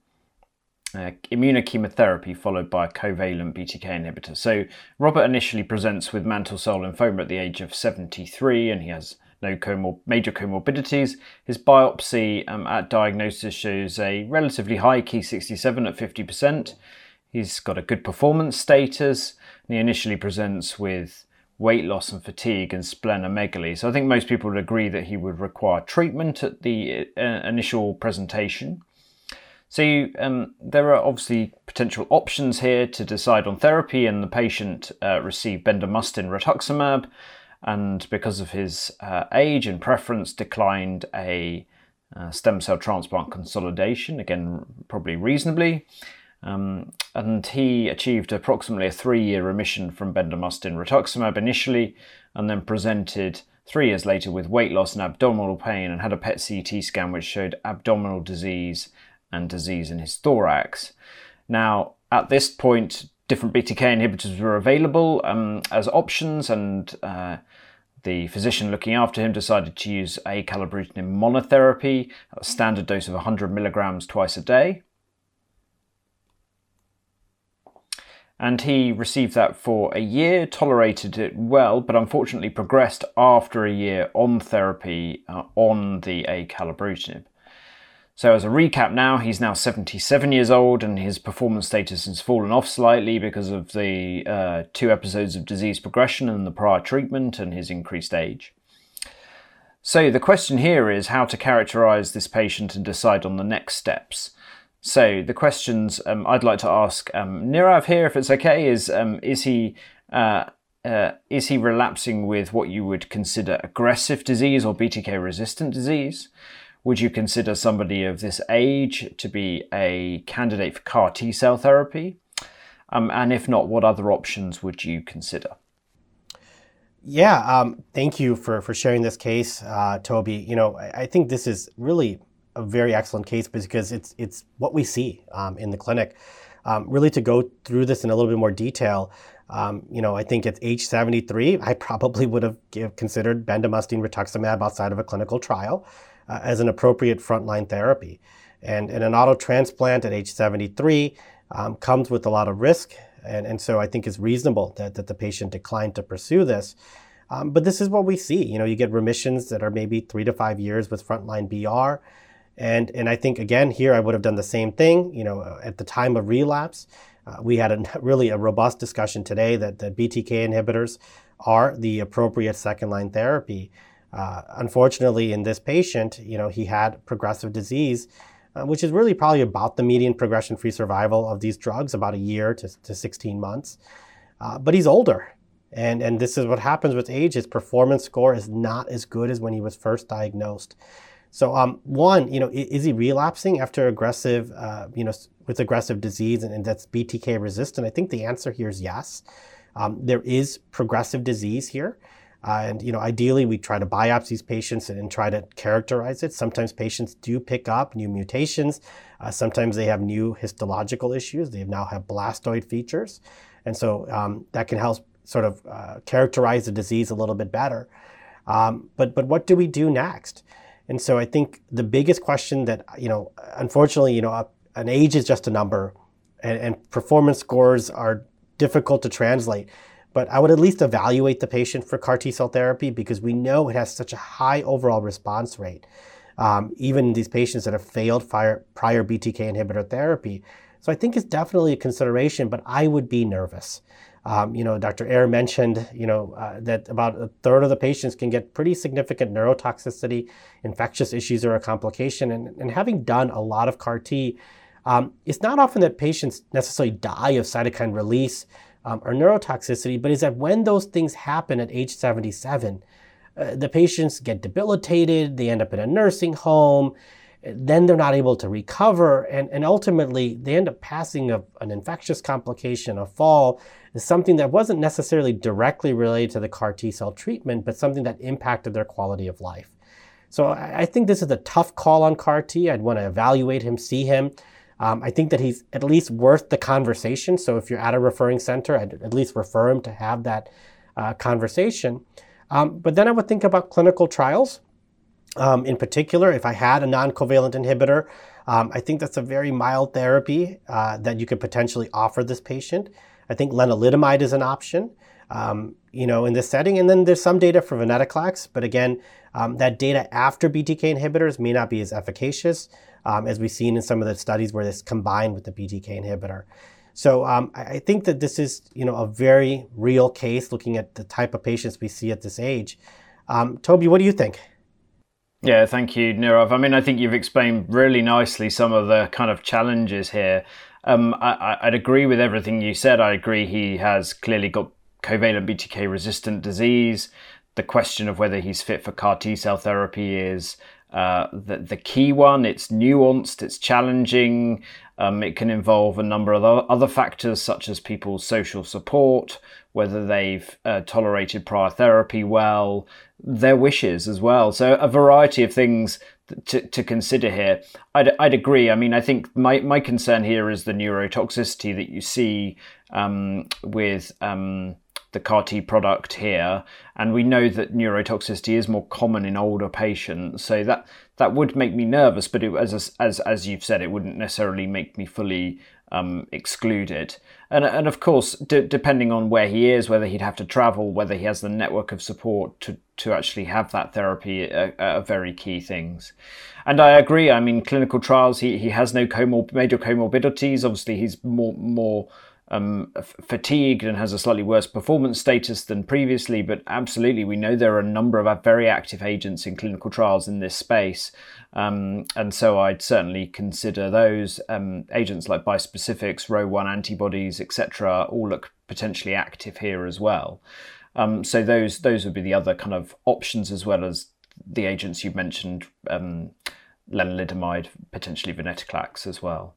Speaker 3: uh, immunochemotherapy followed by a covalent BTK inhibitor. So Robert initially presents with mantle cell lymphoma at the age of 73 and he has no comor- major comorbidities. His biopsy um, at diagnosis shows a relatively high Ki67 at 50%. He's got a good performance status and he initially presents with weight loss and fatigue and splenomegaly. So I think most people would agree that he would require treatment at the uh, initial presentation. So um, there are obviously potential options here to decide on therapy, and the patient uh, received bendamustine rituximab, and because of his uh, age and preference, declined a uh, stem cell transplant consolidation. Again, probably reasonably. Um, and he achieved approximately a three-year remission from bendamustine rituximab initially, and then presented three years later with weight loss and abdominal pain, and had a PET CT scan which showed abdominal disease and disease in his thorax. Now, at this point, different BTK inhibitors were available um, as options, and uh, the physician looking after him decided to use a acalabrutinib monotherapy, a standard dose of 100 milligrams twice a day. And he received that for a year, tolerated it well, but unfortunately progressed after a year on therapy uh, on the acalabrutinib. So, as a recap, now he's now 77 years old and his performance status has fallen off slightly because of the uh, two episodes of disease progression and the prior treatment and his increased age. So, the question here is how to characterize this patient and decide on the next steps. So, the questions um, I'd like to ask um, Nirav here, if it's okay, is um, is he uh, uh, is he relapsing with what you would consider aggressive disease or BTK resistant disease? Would you consider somebody of this age to be a candidate for CAR T cell therapy? Um, and if not, what other options would you consider?
Speaker 2: Yeah, um, thank you for, for sharing this case, uh, Toby. You know, I, I, think this is really a very excellent case because it's it's what we see um, in the clinic. Um, really, to go through this in a little bit more detail, um, you know, I think at age 73, I probably would have give, considered bendamustine rituximab outside of a clinical trial uh, as an appropriate frontline therapy. And, and an auto transplant at age 73 um, comes with a lot of risk. And, and so I think it's reasonable that, that the patient declined to pursue this. Um, but this is what we see. You know, you get remissions that are maybe three to five years with frontline BR. And, and I think, again, here I would have done the same thing. You know, at the time of relapse, uh, we had a, really a robust discussion today that the BTK inhibitors are the appropriate second line therapy. Uh, unfortunately, in this patient, you know, he had progressive disease, uh, which is really probably about the median progression free survival of these drugs, about a year to, to 16 months. Uh, but he's older. And, and this is what happens with age. His performance score is not as good as when he was first diagnosed. So, um, one, you know, is he relapsing after aggressive, uh, you know, with aggressive disease and, and, that's BTK resistant? I think the answer here is yes. Um, there is progressive disease here. Uh, and, you know, ideally we try to biopsy these patients and, and, try to characterize it. Sometimes patients do pick up new mutations. Uh, sometimes they have new histological issues. They now have blastoid features. And so um, that can help sort of uh, characterize the disease a little bit better. Um, but, but what do we do next? And so I think the biggest question that, you know, unfortunately, you know, an age is just a number and, and performance scores are difficult to translate. But I would at least evaluate the patient for CAR T cell therapy because we know it has such a high overall response rate, um, even in these patients that have failed prior, prior BTK inhibitor therapy. So I think it's definitely a consideration, but I would be nervous. Um, you know, Dr. Eyre mentioned, you know, uh, that about a third of the patients can get pretty significant neurotoxicity. Infectious issues are a complication. And, and having done a lot of CAR T, um, it's not often that patients necessarily die of cytokine release um, or neurotoxicity, but is that when those things happen at age 77, uh, the patients get debilitated, they end up in a nursing home, then they're not able to recover, and, and ultimately they end up passing a, an infectious complication, a fall, is something that wasn't necessarily directly related to the CAR T cell treatment, but something that impacted their quality of life. So I, I think this is a tough call on CAR T. I'd want to evaluate him, see him. Um, I think that he's at least worth the conversation. So if you're at a referring center, I'd at least refer him to have that uh, conversation. Um, but then I would think about clinical trials. Um, in particular, if I had a non-covalent inhibitor, um, I think that's a very mild therapy uh, that you could potentially offer this patient. I think lenalidomide is an option, um, you know, in this setting. And then there's some data for venetoclax, but again, um, that data after BTK inhibitors may not be as efficacious um, as we've seen in some of the studies where this combined with the BTK inhibitor. So um, I think that this is, you know, a very real case looking at the type of patients we see at this age. Um, Toby, what do you think?
Speaker 3: Yeah, thank you, Nirav. I mean, I think you've explained really nicely some of the kind of challenges here. Um, I, would agree with everything you said. I agree he has clearly got covalent BTK resistant disease. The question of whether he's fit for CAR T cell therapy is uh, the, the key one. It's nuanced, it's challenging. Um, it can involve a number of other factors, such as people's social support, whether they've uh, tolerated prior therapy well, their wishes as well. So, a variety of things to, to consider here. I'd, I'd agree. I mean, I think my, my concern here is the neurotoxicity that you see um, with um, the CAR T product here, and we know that neurotoxicity is more common in older patients. So that that would make me nervous, but it, as as as you've said, it wouldn't necessarily make me fully um, it. And, and of course, d- depending on where he is, whether he'd have to travel, whether he has the network of support to, to actually have that therapy are, are very key things. And I agree. I mean, clinical trials, he, he has no comor- major comorbidities. Obviously, he's more more um, fatigued and has a slightly worse performance status than previously, but absolutely, we know there are a number of very active agents in clinical trials in this space. Um, and so I'd certainly consider those um, agents like bispecifics, ROR1 antibodies, etc., all look potentially active here as well. Um, so those those would be the other kind of options as well as the agents you've mentioned, um, lenalidomide, potentially venetoclax as well.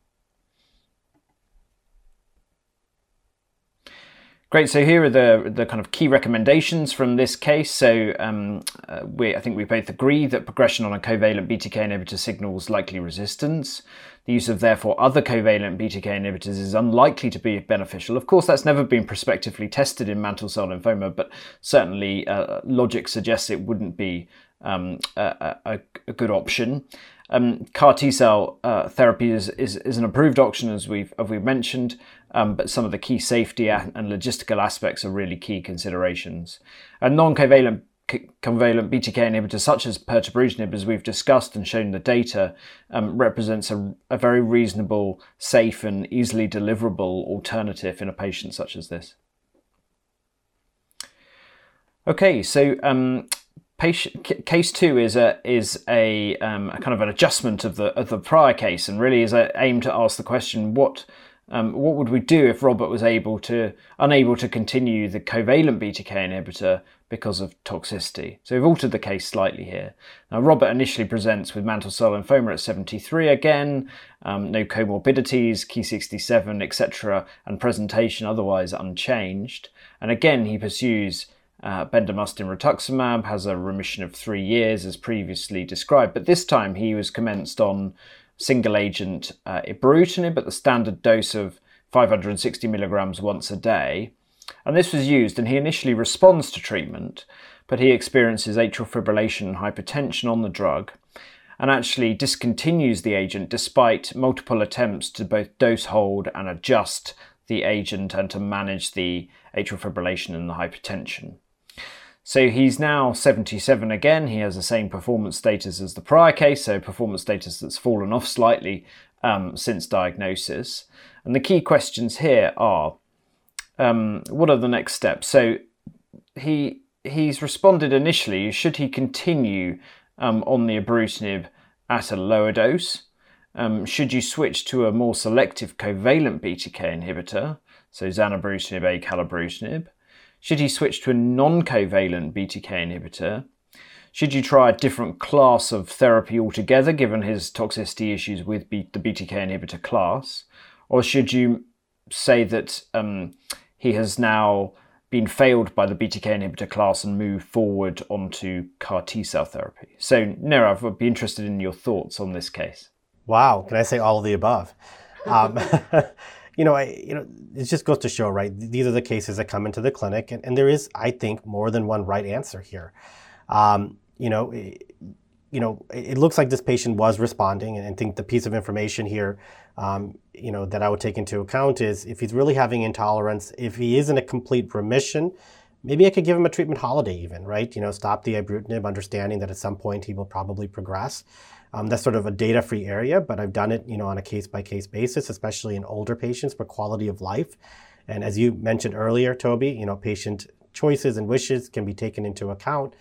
Speaker 3: Great. So here are the the kind of key recommendations from this case. So um, uh, we, I think we both agree that progression on a covalent BTK inhibitor signals likely resistance. The use of therefore other covalent BTK inhibitors is unlikely to be beneficial. Of course, that's never been prospectively tested in mantle cell lymphoma, but certainly uh, logic suggests it wouldn't be um, a, a, good option. Um, CAR T cell uh, therapy is, is, is, an approved option, as we've, as we've mentioned, um, but some of the key safety and logistical aspects are really key considerations. And non covalent covalent BTK inhibitor such as pirtobrutinib, as we've discussed and shown the data, um, represents a, a, very reasonable, safe, and easily deliverable alternative in a patient such as this. Okay, so um, patient, case two is a is a, um, a, kind of an adjustment of the of the prior case, and really is a, aim to ask the question what um, what would we do if Robert was able to unable to continue the covalent BTK inhibitor because of toxicity? So we've altered the case slightly here. Now Robert initially presents with mantle cell lymphoma at 73 again, um, no comorbidities, Ki67, etc., and presentation otherwise unchanged. And again, he pursues uh, bendamustine rituximab, has a remission of three years as previously described, but this time he was commenced on single agent uh, ibrutinib at the standard dose of 560 milligrams once a day. And this was used, and he initially responds to treatment, but he experiences atrial fibrillation and hypertension on the drug and actually discontinues the agent despite multiple attempts to both dose hold and adjust the agent and to manage the atrial fibrillation and the hypertension. So he's now 77 again. He has the same performance status as the prior case, so performance status that's fallen off slightly um, since diagnosis. And the key questions here are um, what are the next steps? So he he's responded initially. Should he continue um, on the ibrutinib at a lower dose? Um, should you switch to a more selective covalent BTK inhibitor, so zanubrutinib, acalabrutinib? Should you switch to a non covalent BTK inhibitor? Should you try a different class of therapy altogether, given his toxicity issues with B- the BTK inhibitor class? Or should you say that um, he has now been failed by the BTK inhibitor class and move forward onto CAR T cell therapy? So, Nirav, I'd be interested in your thoughts on this case.
Speaker 2: Wow, can I say all of the above? Um, you know, I, you know, it just goes to show, right? These are the cases that come into the clinic, and, and there is, I think, more than one right answer here. Um, you know, it, you know, it looks like this patient was responding, and I think the piece of information here, um, you know, that I would take into account is if he's really having intolerance, if he is in a complete remission, maybe I could give him a treatment holiday, even, right? You know, stop the ibrutinib, understanding that at some point he will probably progress. Um, that's sort of a data-free area, but I've done it, you know, on a case-by-case basis, especially in older patients for quality of life. And as you mentioned earlier, Toby, you know, patient choices and wishes can be taken into account.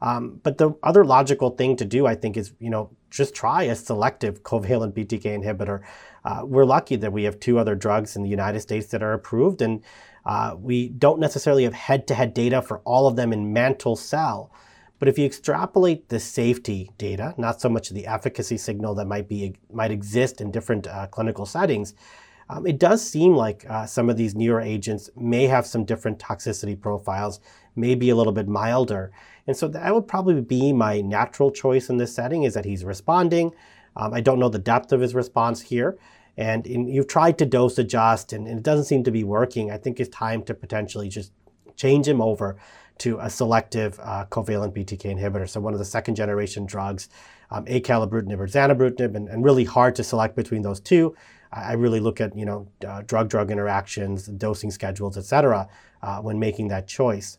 Speaker 2: Um, but the other logical thing to do, I think, is you know just try a selective covalent BTK inhibitor. Uh, we're lucky that we have two other drugs in the United States that are approved, and uh, we don't necessarily have head-to-head data for all of them in mantle cell. But if you extrapolate the safety data, not so much the efficacy signal that might be might exist in different uh, clinical settings, um, it does seem like uh, some of these newer agents may have some different toxicity profiles, may be a little bit milder. And so that would probably be my natural choice in this setting is that he's responding. Um, I don't know the depth of his response here. And in, you've tried to dose adjust and, and it doesn't seem to be working. I think it's time to potentially just change him over to a selective uh, covalent BTK inhibitor. So one of the second generation drugs, um, acalabrutinib or zanubrutinib, and, and, really hard to select between those two. I, I really look at you know uh, drug-drug interactions, dosing schedules, et cetera, uh, when making that choice.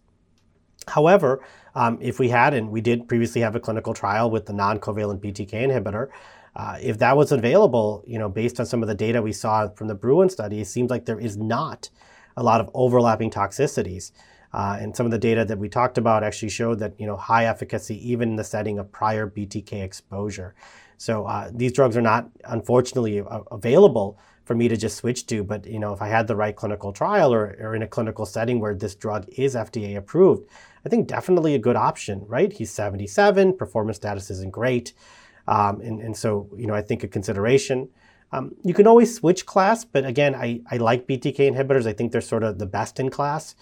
Speaker 2: However, um, if we had, and we did previously have a clinical trial with the non-covalent BTK inhibitor, uh, if that was available, you know, based on some of the data we saw from the Bruin study, it seems like there is not a lot of overlapping toxicities. Uh, and some of the data that we talked about actually showed that you know high efficacy even in the setting of prior BTK exposure. So uh, these drugs are not unfortunately available for me to just switch to. But you know if I had the right clinical trial or, or in a clinical setting where this drug is FDA approved, I think definitely a good option. Right? He's 77, performance status isn't great, um, and, and so you know I think a consideration. Um, you can always switch class, but again, I, I like BTK inhibitors. I think they're sort of the best in class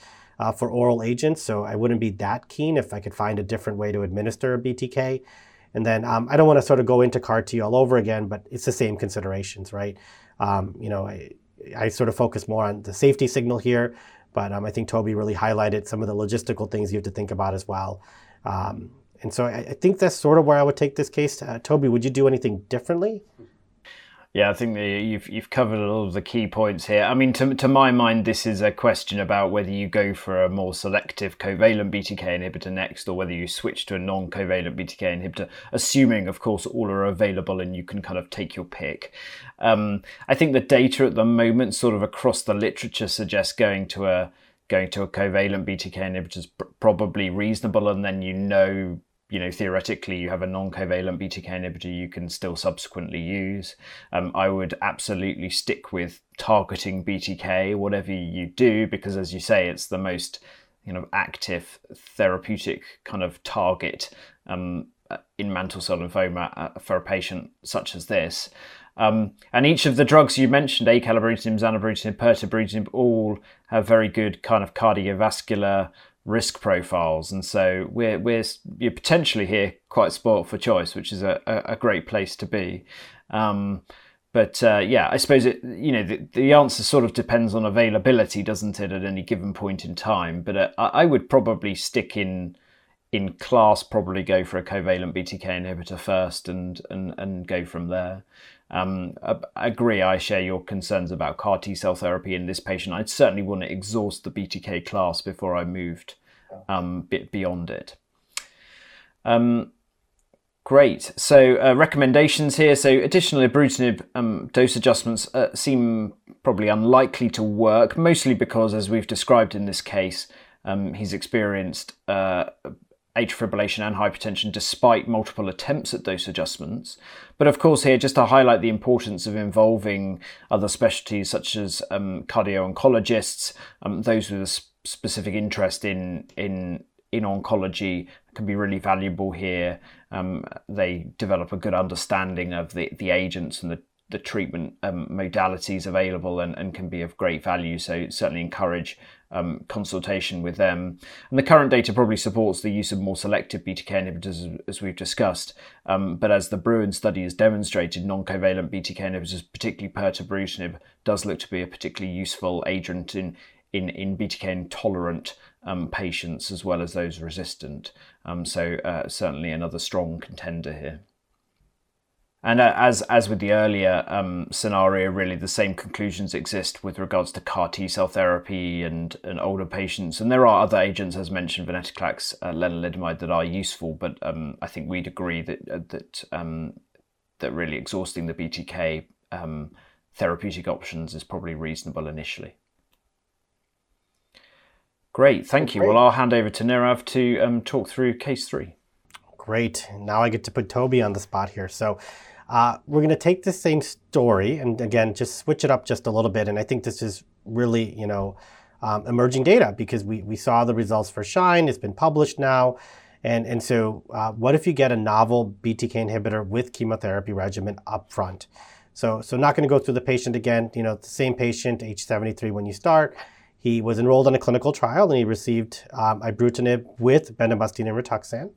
Speaker 2: uh, for oral agents, so I wouldn't be that keen if I could find a different way to administer a BTK. And then um, I don't want to sort of go into CAR T all over again, but it's the same considerations, right? Um, you know, I, I, sort of focus more on the safety signal here, but um, I think Toby really highlighted some of the logistical things you have to think about as well. Um, and so I, I, think that's sort of where I would take this case. Uh, Toby, would you do anything differently?
Speaker 3: Yeah, I think the, you've you've covered all of the key points here. I mean, to to my mind, this is a question about whether you go for a more selective covalent BTK inhibitor next, or whether you switch to a non-covalent BTK inhibitor, assuming, of course, all are available and you can kind of take your pick. Um, I think the data at the moment, sort of across the literature, suggests going to a going to a covalent BTK inhibitor is pr- probably reasonable, and then you know you know, theoretically, you have a non-covalent BTK inhibitor you can still subsequently use. Um, I would absolutely stick with targeting BTK, whatever you do, because as you say, it's the most, you know, active therapeutic kind of target um, in mantle cell lymphoma uh, for a patient such as this. Um, and each of the drugs you mentioned, acalabrutinib, zanubrutinib, pirtobrutinib, all have very good kind of cardiovascular risk profiles, and so we're we're you're potentially here quite spoilt for choice, which is a, a, great place to be. Um, but uh, yeah, I suppose it you know the, the answer sort of depends on availability, doesn't it, at any given point in time? But uh, I would probably stick in in class, probably go for a covalent BTK inhibitor first, and and and go from there. Um, I, agree, I share your concerns about CAR T cell therapy in this patient. I'd certainly want to exhaust the BTK class before I moved um, bit beyond it. Um, great. So uh, recommendations here. So additional ibrutinib um, dose adjustments uh, seem probably unlikely to work, mostly because, as we've described in this case, um, he's experienced uh, atrial fibrillation and hypertension despite multiple attempts at dose adjustments. But of course, here just to highlight the importance of involving other specialties such as um, cardio oncologists, um, those with a specific interest in in in oncology can be really valuable here. Um, they develop a good understanding of the, the agents and the the treatment um, modalities available and, and can be of great value. So certainly encourage um, consultation with them. And the current data probably supports the use of more selective BTK inhibitors, as we've discussed. Um, but as the Bruin study has demonstrated, non-covalent BTK inhibitors, particularly pirtobrutinib, does look to be a particularly useful agent in in, in BTK intolerant um, patients as well as those resistant. Um, so uh, certainly another strong contender here. And uh, as as with the earlier um, scenario, really the same conclusions exist with regards to CAR T cell therapy and, and older patients. And there are other agents, as mentioned, venetoclax, uh, lenalidomide, that are useful. But um, I think we'd agree that uh, that um, that really exhausting the BTK um, therapeutic options is probably reasonable initially. Great, thank you. Well, I'll hand over to Nirav to um, talk through case three.
Speaker 2: Great. Now I get to put Toby on the spot here. So uh, we're going to take the same story and again just switch it up just a little bit. And I think this is really, you know, um, emerging data because we, we saw the results for Shine. It's been published now. And, and so, uh, what if you get a novel BTK inhibitor with chemotherapy regimen up front? So, so not going to go through the patient again. You know, the same patient, age 73 when you start. He was enrolled in a clinical trial and he received um, ibrutinib with bendamustine and rituxan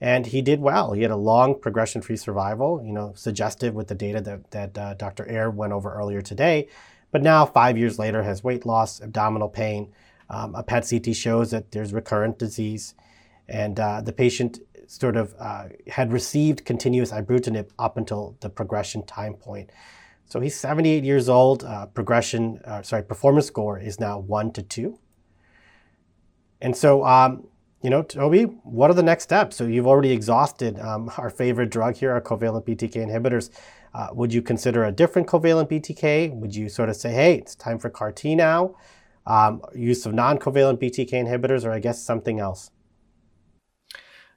Speaker 2: and he did well. He had a long progression-free survival, you know, suggestive with the data that, that uh, Dr. Eyre went over earlier today. But now, five years later, has weight loss, abdominal pain. Um, a PET CT shows that there's recurrent disease, and uh, the patient sort of uh, had received continuous ibrutinib up until the progression time point. So he's 78 years old. Uh, progression, uh, sorry, performance score is now one to two. And so um, you know, Toby, what are the next steps? So you've already exhausted um, our favorite drug here, our covalent BTK inhibitors. Uh, would you consider a different covalent BTK? Would you sort of say, hey, it's time for CAR T now? Um, use of non-covalent BTK inhibitors, or I guess something else?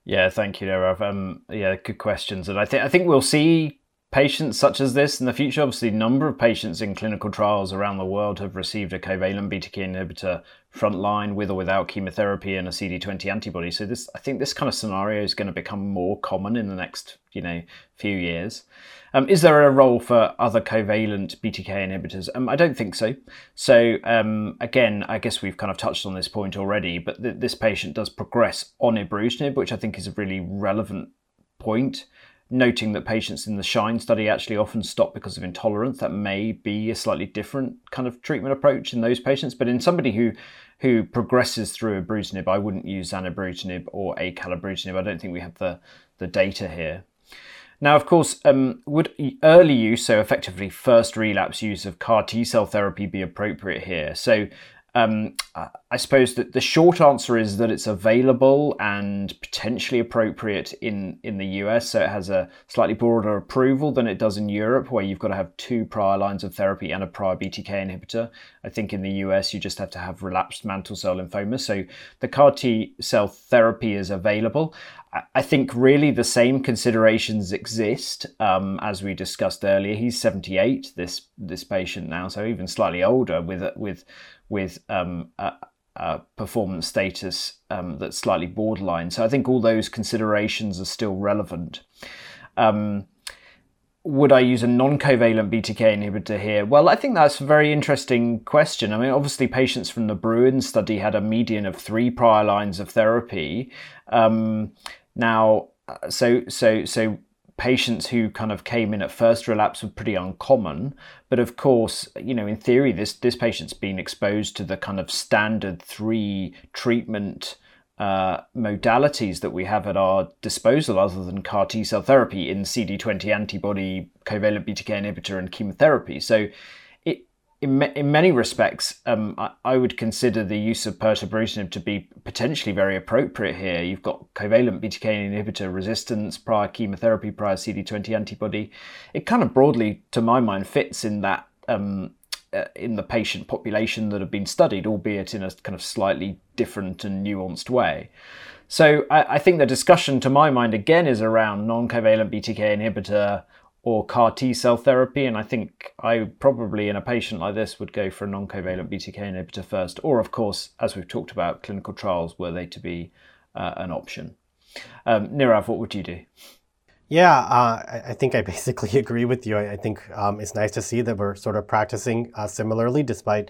Speaker 3: Yeah, thank you, Nirav. Um, yeah, good questions, and I think I think we'll see patients such as this in the future. Obviously, a number of patients in clinical trials around the world have received a covalent BTK inhibitor frontline with or without chemotherapy and a CD20 antibody. So this, I think, this kind of scenario is going to become more common in the next, you know, few years. Um, is there a role for other covalent BTK inhibitors? Um, I don't think so. So um, again, I guess we've kind of touched on this point already, but th- this patient does progress on ibrutinib, which I think is a really relevant point noting that patients in the SHINE study actually often stop because of intolerance. That may be a slightly different kind of treatment approach in those patients. But in somebody who who progresses through ibrutinib, I wouldn't use zanubrutinib or acalabrutinib. I don't think we have the, the data here. Now, of course, um, would early use, so effectively first relapse use of CAR T cell therapy, be appropriate here? So, um, I suppose that the short answer is that it's available and potentially appropriate in, in the US. So it has a slightly broader approval than it does in Europe, where you've got to have two prior lines of therapy and a prior BTK inhibitor. I think in the US, you just have to have relapsed mantle cell lymphoma. So the CAR T cell therapy is available. I think really the same considerations exist um, as we discussed earlier. He's 78, this this patient now, so even slightly older with with with um, a, a, performance status um, that's slightly borderline. So I think all those considerations are still relevant. Um, would I use a non-covalent BTK inhibitor here? Well, I think that's a very interesting question. I mean, obviously, patients from the Bruin study had a median of three prior lines of therapy. Um, now, uh, so so so patients who kind of came in at first relapse were pretty uncommon. But of course, you know, in theory, this this patient's been exposed to the kind of standard three treatment uh, modalities that we have at our disposal, other than CAR T cell therapy in CD20 antibody, covalent BTK inhibitor, and chemotherapy. So in, in many respects, um, I, I, would consider the use of pirtobrutinib to be potentially very appropriate here. You've got covalent BTK inhibitor resistance, prior chemotherapy, prior CD20 antibody. It kind of broadly, to my mind, fits in that um, uh, in the patient population that have been studied, albeit in a kind of slightly different and nuanced way. So I, I think the discussion, to my mind, again is around non-covalent BTK inhibitor or CAR T cell therapy. And I think I probably, in a patient like this, would go for a non covalent BTK inhibitor first. Or, of course, as we've talked about, clinical trials were they to be uh, an option. Um, Nirav, what would you do?
Speaker 2: Yeah, uh, I think I basically agree with you. I, think um, it's nice to see that we're sort of practicing uh, similarly despite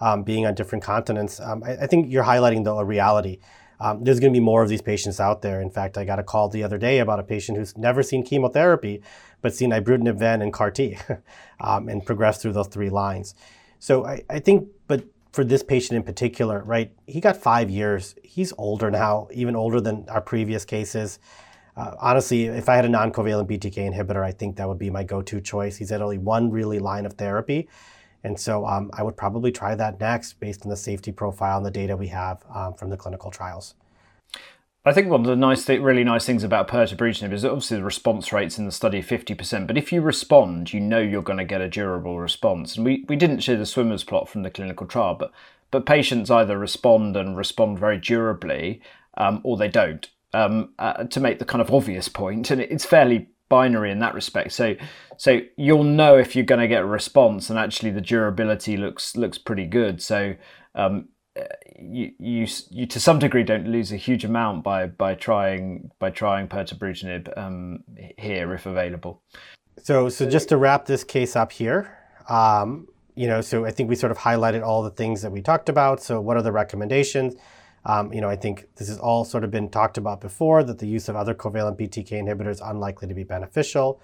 Speaker 2: um, being on different continents. Um, I, I, think you're highlighting, though, a reality. Um, there's going to be more of these patients out there. In fact, I got a call the other day about a patient who's never seen chemotherapy, but seen ibrutinib, ven, and CAR T, um, and progressed through those three lines. So I, I, think, but for this patient in particular, right, he got five years. He's older now, even older than our previous cases. Uh, honestly, if I had a non-covalent BTK inhibitor, I think that would be my go-to choice. He's had only one really line of therapy. And so um, I would probably try that next based on the safety profile and the data we have um, from the clinical trials.
Speaker 3: I think one of the nice, th- really nice things about pirtobrutinib is obviously the response rates in the study fifty percent. But if you respond, you know you're going to get a durable response. And we, we didn't show the swimmers plot from the clinical trial, but but patients either respond and respond very durably, um, or they don't. Um, uh, to make the kind of obvious point, and it's fairly binary in that respect. So so you'll know if you're going to get a response, and actually the durability looks looks pretty good. So um, you, you you to some degree don't lose a huge amount by by trying by trying pirtobrutinib um, here if available.
Speaker 2: So so just to wrap this case up here, um, you know, so I think we sort of highlighted all the things that we talked about. So what are the recommendations? Um, you know, I think this has all sort of been talked about before that the use of other covalent BTK inhibitors is unlikely to be beneficial.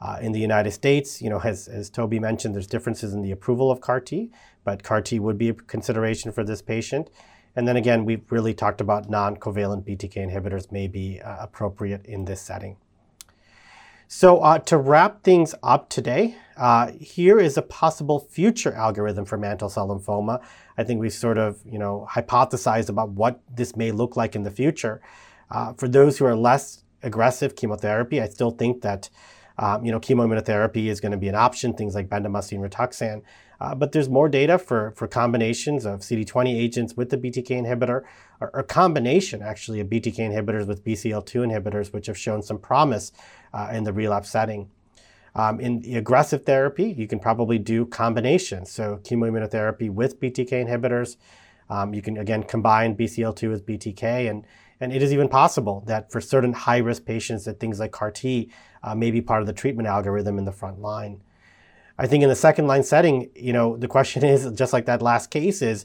Speaker 2: Uh, in the United States, you know, as, as Toby mentioned, there's differences in the approval of CAR T, but CAR T would be a consideration for this patient. And then again, we've really talked about non-covalent BTK inhibitors may be uh, appropriate in this setting. So uh, to wrap things up today, uh, here is a possible future algorithm for mantle cell lymphoma. I think we've sort of, you know, hypothesized about what this may look like in the future. Uh, for those who are less aggressive chemotherapy, I still think that, um, you know, chemoimmunotherapy is going to be an option, things like bendamustine rituxan. Uh, but there's more data for, for combinations of CD20 agents with the BTK inhibitor, or a combination actually of BTK inhibitors with BCL2 inhibitors, which have shown some promise uh, in the relapse setting. Um, in the aggressive therapy, you can probably do combinations. So chemoimmunotherapy with BTK inhibitors. Um, you can again combine BCL2 with BTK, and and it is even possible that for certain high-risk patients, that things like CAR T uh, may be part of the treatment algorithm in the front line. I think in the second line setting, you know, the question is just like that last case is,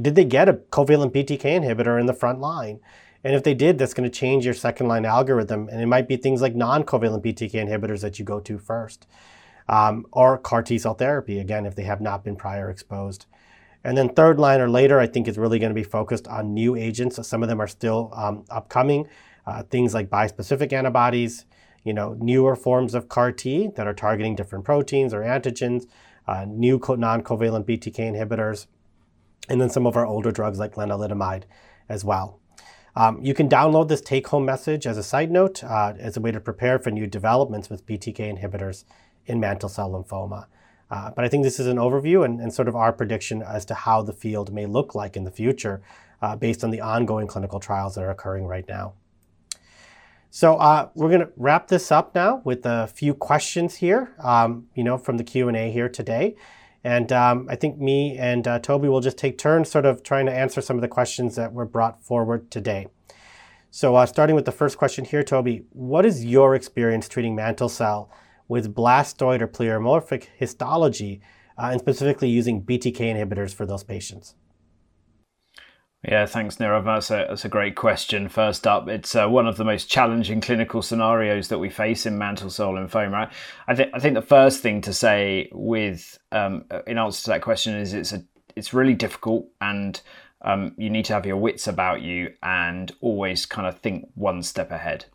Speaker 2: did they get a covalent BTK inhibitor in the front line? And if they did, that's going to change your second line algorithm. And it might be things like non covalent BTK inhibitors that you go to first, um, or CAR T cell therapy, again, if they have not been prior exposed. And then third line or later, I think is really going to be focused on new agents. So some of them are still um, upcoming, uh, things like bispecific antibodies, you know, newer forms of CAR T that are targeting different proteins or antigens, uh, new non-covalent BTK inhibitors, and then some of our older drugs like lenalidomide as well. Um, you can download this take-home message as a side note uh, as a way to prepare for new developments with BTK inhibitors in mantle cell lymphoma. Uh, but I think this is an overview and, and, sort of our prediction as to how the field may look like in the future uh, based on the ongoing clinical trials that are occurring right now. So uh, we're going to wrap this up now with a few questions here, um, you know, from the Q&A here today. And um, I think me and uh, Toby will just take turns sort of trying to answer some of the questions that were brought forward today. So uh, starting with the first question here, Toby, what is your experience treating mantle cell with blastoid or pleomorphic histology, uh, and specifically using BTK inhibitors for those patients?
Speaker 3: Yeah, thanks, Nirav. That's a, that's a great question. First up, it's uh, one of the most challenging clinical scenarios that we face in mantle cell lymphoma. I think I think the first thing to say with um, in answer to that question is it's a it's really difficult and um, you need to have your wits about you and always kind of think one step ahead.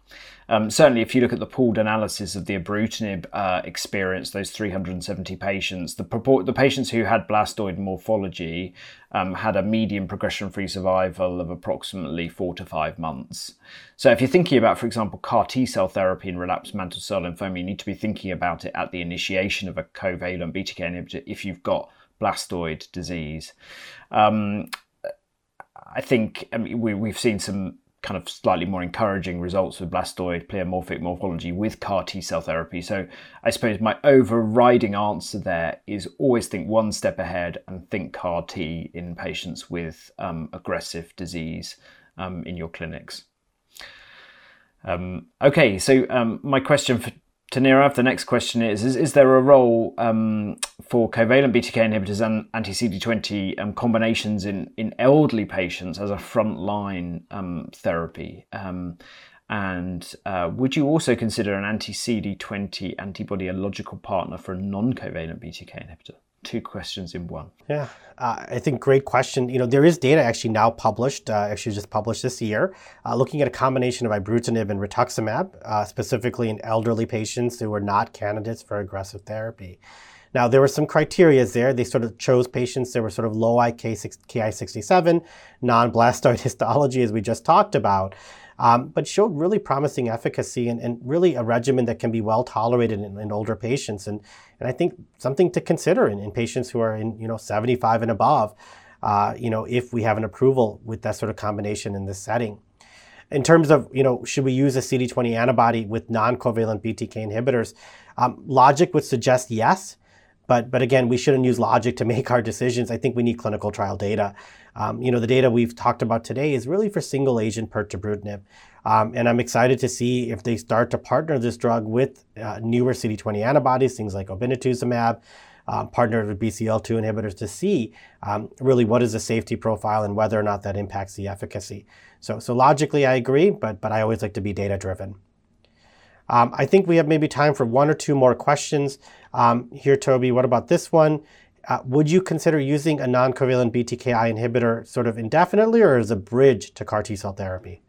Speaker 3: Um, certainly, if you look at the pooled analysis of the ibrutinib uh, experience, those 370 patients, the, purport, the patients who had blastoid morphology um, had a median progression-free survival of approximately four to five months. So, if you're thinking about, for example, CAR T cell therapy in relapsed mantle cell lymphoma, you need to be thinking about it at the initiation of a covalent BTK inhibitor if you've got blastoid disease. Um, I think I mean, we, we've seen some kind of slightly more encouraging results with blastoid pleomorphic morphology with CAR T cell therapy. So I suppose my overriding answer there is always think one step ahead and think CAR T in patients with um, aggressive disease um, in your clinics. Um, okay, so um, my question for to Nirav, the next question is, is Is there a role um, for covalent BTK inhibitors and anti CD20 um, combinations in, in elderly patients as a frontline um, therapy? Um, and uh, would you also consider an anti CD20 antibody a logical partner for a non covalent BTK inhibitor? Two questions in one?
Speaker 2: Yeah, uh, I think great question. You know, there is data actually now published, uh, actually just published this year, uh, looking at a combination of ibrutinib and rituximab, uh, specifically in elderly patients who were not candidates for aggressive therapy. Now, there were some criteria there. They sort of chose patients that were sort of low Ki67, non-blastoid histology, as we just talked about um, but showed really promising efficacy and, and, really a regimen that can be well tolerated in, in older patients. And, and I think something to consider in, in patients who are in, you know, 75 and above, uh, you know, if we have an approval with that sort of combination in this setting. In terms of, you know, should we use a CD20 antibody with non-covalent BTK inhibitors? Um, logic would suggest yes. But, but again, we shouldn't use logic to make our decisions. I think we need clinical trial data. Um, you know, the data we've talked about today is really for single agent pirtobrutinib. Um, and I'm excited to see if they start to partner this drug with uh, newer CD20 antibodies, things like obinutuzumab, uh, partnered with BCL2 inhibitors to see um, really what is the safety profile and whether or not that impacts the efficacy. So, so logically, I agree, but, but I always like to be data driven. Um, I think we have maybe time for one or two more questions. Um, here, Toby, what about this one? Uh, would you consider using a non-covalent BTKI inhibitor sort of indefinitely or as a bridge to CAR T cell therapy?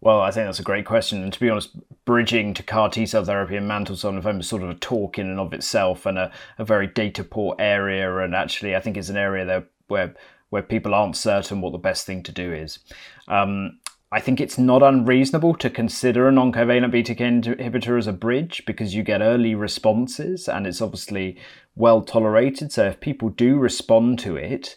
Speaker 3: Well, I think that's a great question. And to be honest, bridging to CAR T cell therapy and mantle cell lymphoma is sort of a talk in and of itself and a, a very data poor area. And actually, I think it's an area that where where people aren't certain what the best thing to do is. Um, I think it's not unreasonable to consider a non-covalent BTK inhibitor as a bridge because you get early responses and it's obviously well tolerated. So if people do respond to it,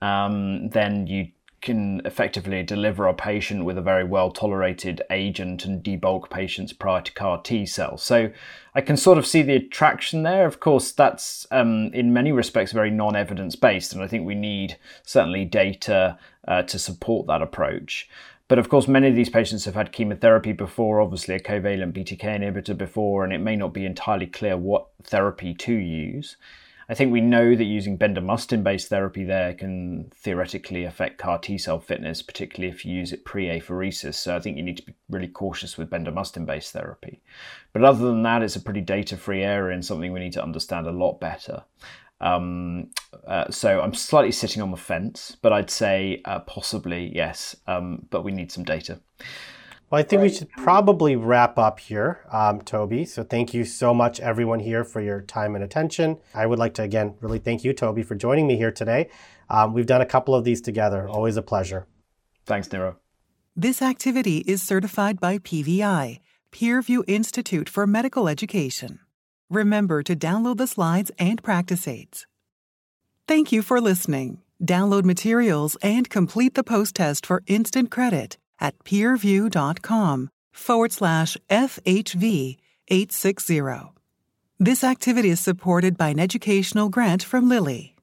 Speaker 3: um, then you can effectively deliver a patient with a very well tolerated agent and debulk patients prior to CAR T cells. So I can sort of see the attraction there. Of course, that's um, in many respects very non evidence based, and I think we need certainly data uh, to support that approach. But of course, many of these patients have had chemotherapy before, obviously a covalent BTK inhibitor before, and it may not be entirely clear what therapy to use. I think we know that using bendamustine based therapy there can theoretically affect CAR T cell fitness, particularly if you use it pre apheresis. So I think you need to be really cautious with bendamustine based therapy. But other than that, it's a pretty data free area and something we need to understand a lot better. Um, uh, so I'm slightly sitting on the fence, but I'd say uh, possibly yes, um, but we need some data.
Speaker 2: Well, I think we should probably wrap up here, um, Toby. So thank you so much, everyone here, for your time and attention. I would like to, again, really thank you, Toby, for joining me here today. Um, we've done a couple of these together. Always a pleasure.
Speaker 3: Thanks, Nirav.
Speaker 1: This activity is certified by PVI, Peerview Institute for Medical Education. Remember to download the slides and practice aids. Thank you for listening. Download materials and complete the post test for instant credit at peerview.com forward slash FHV 860. This activity is supported by an educational grant from Lilly.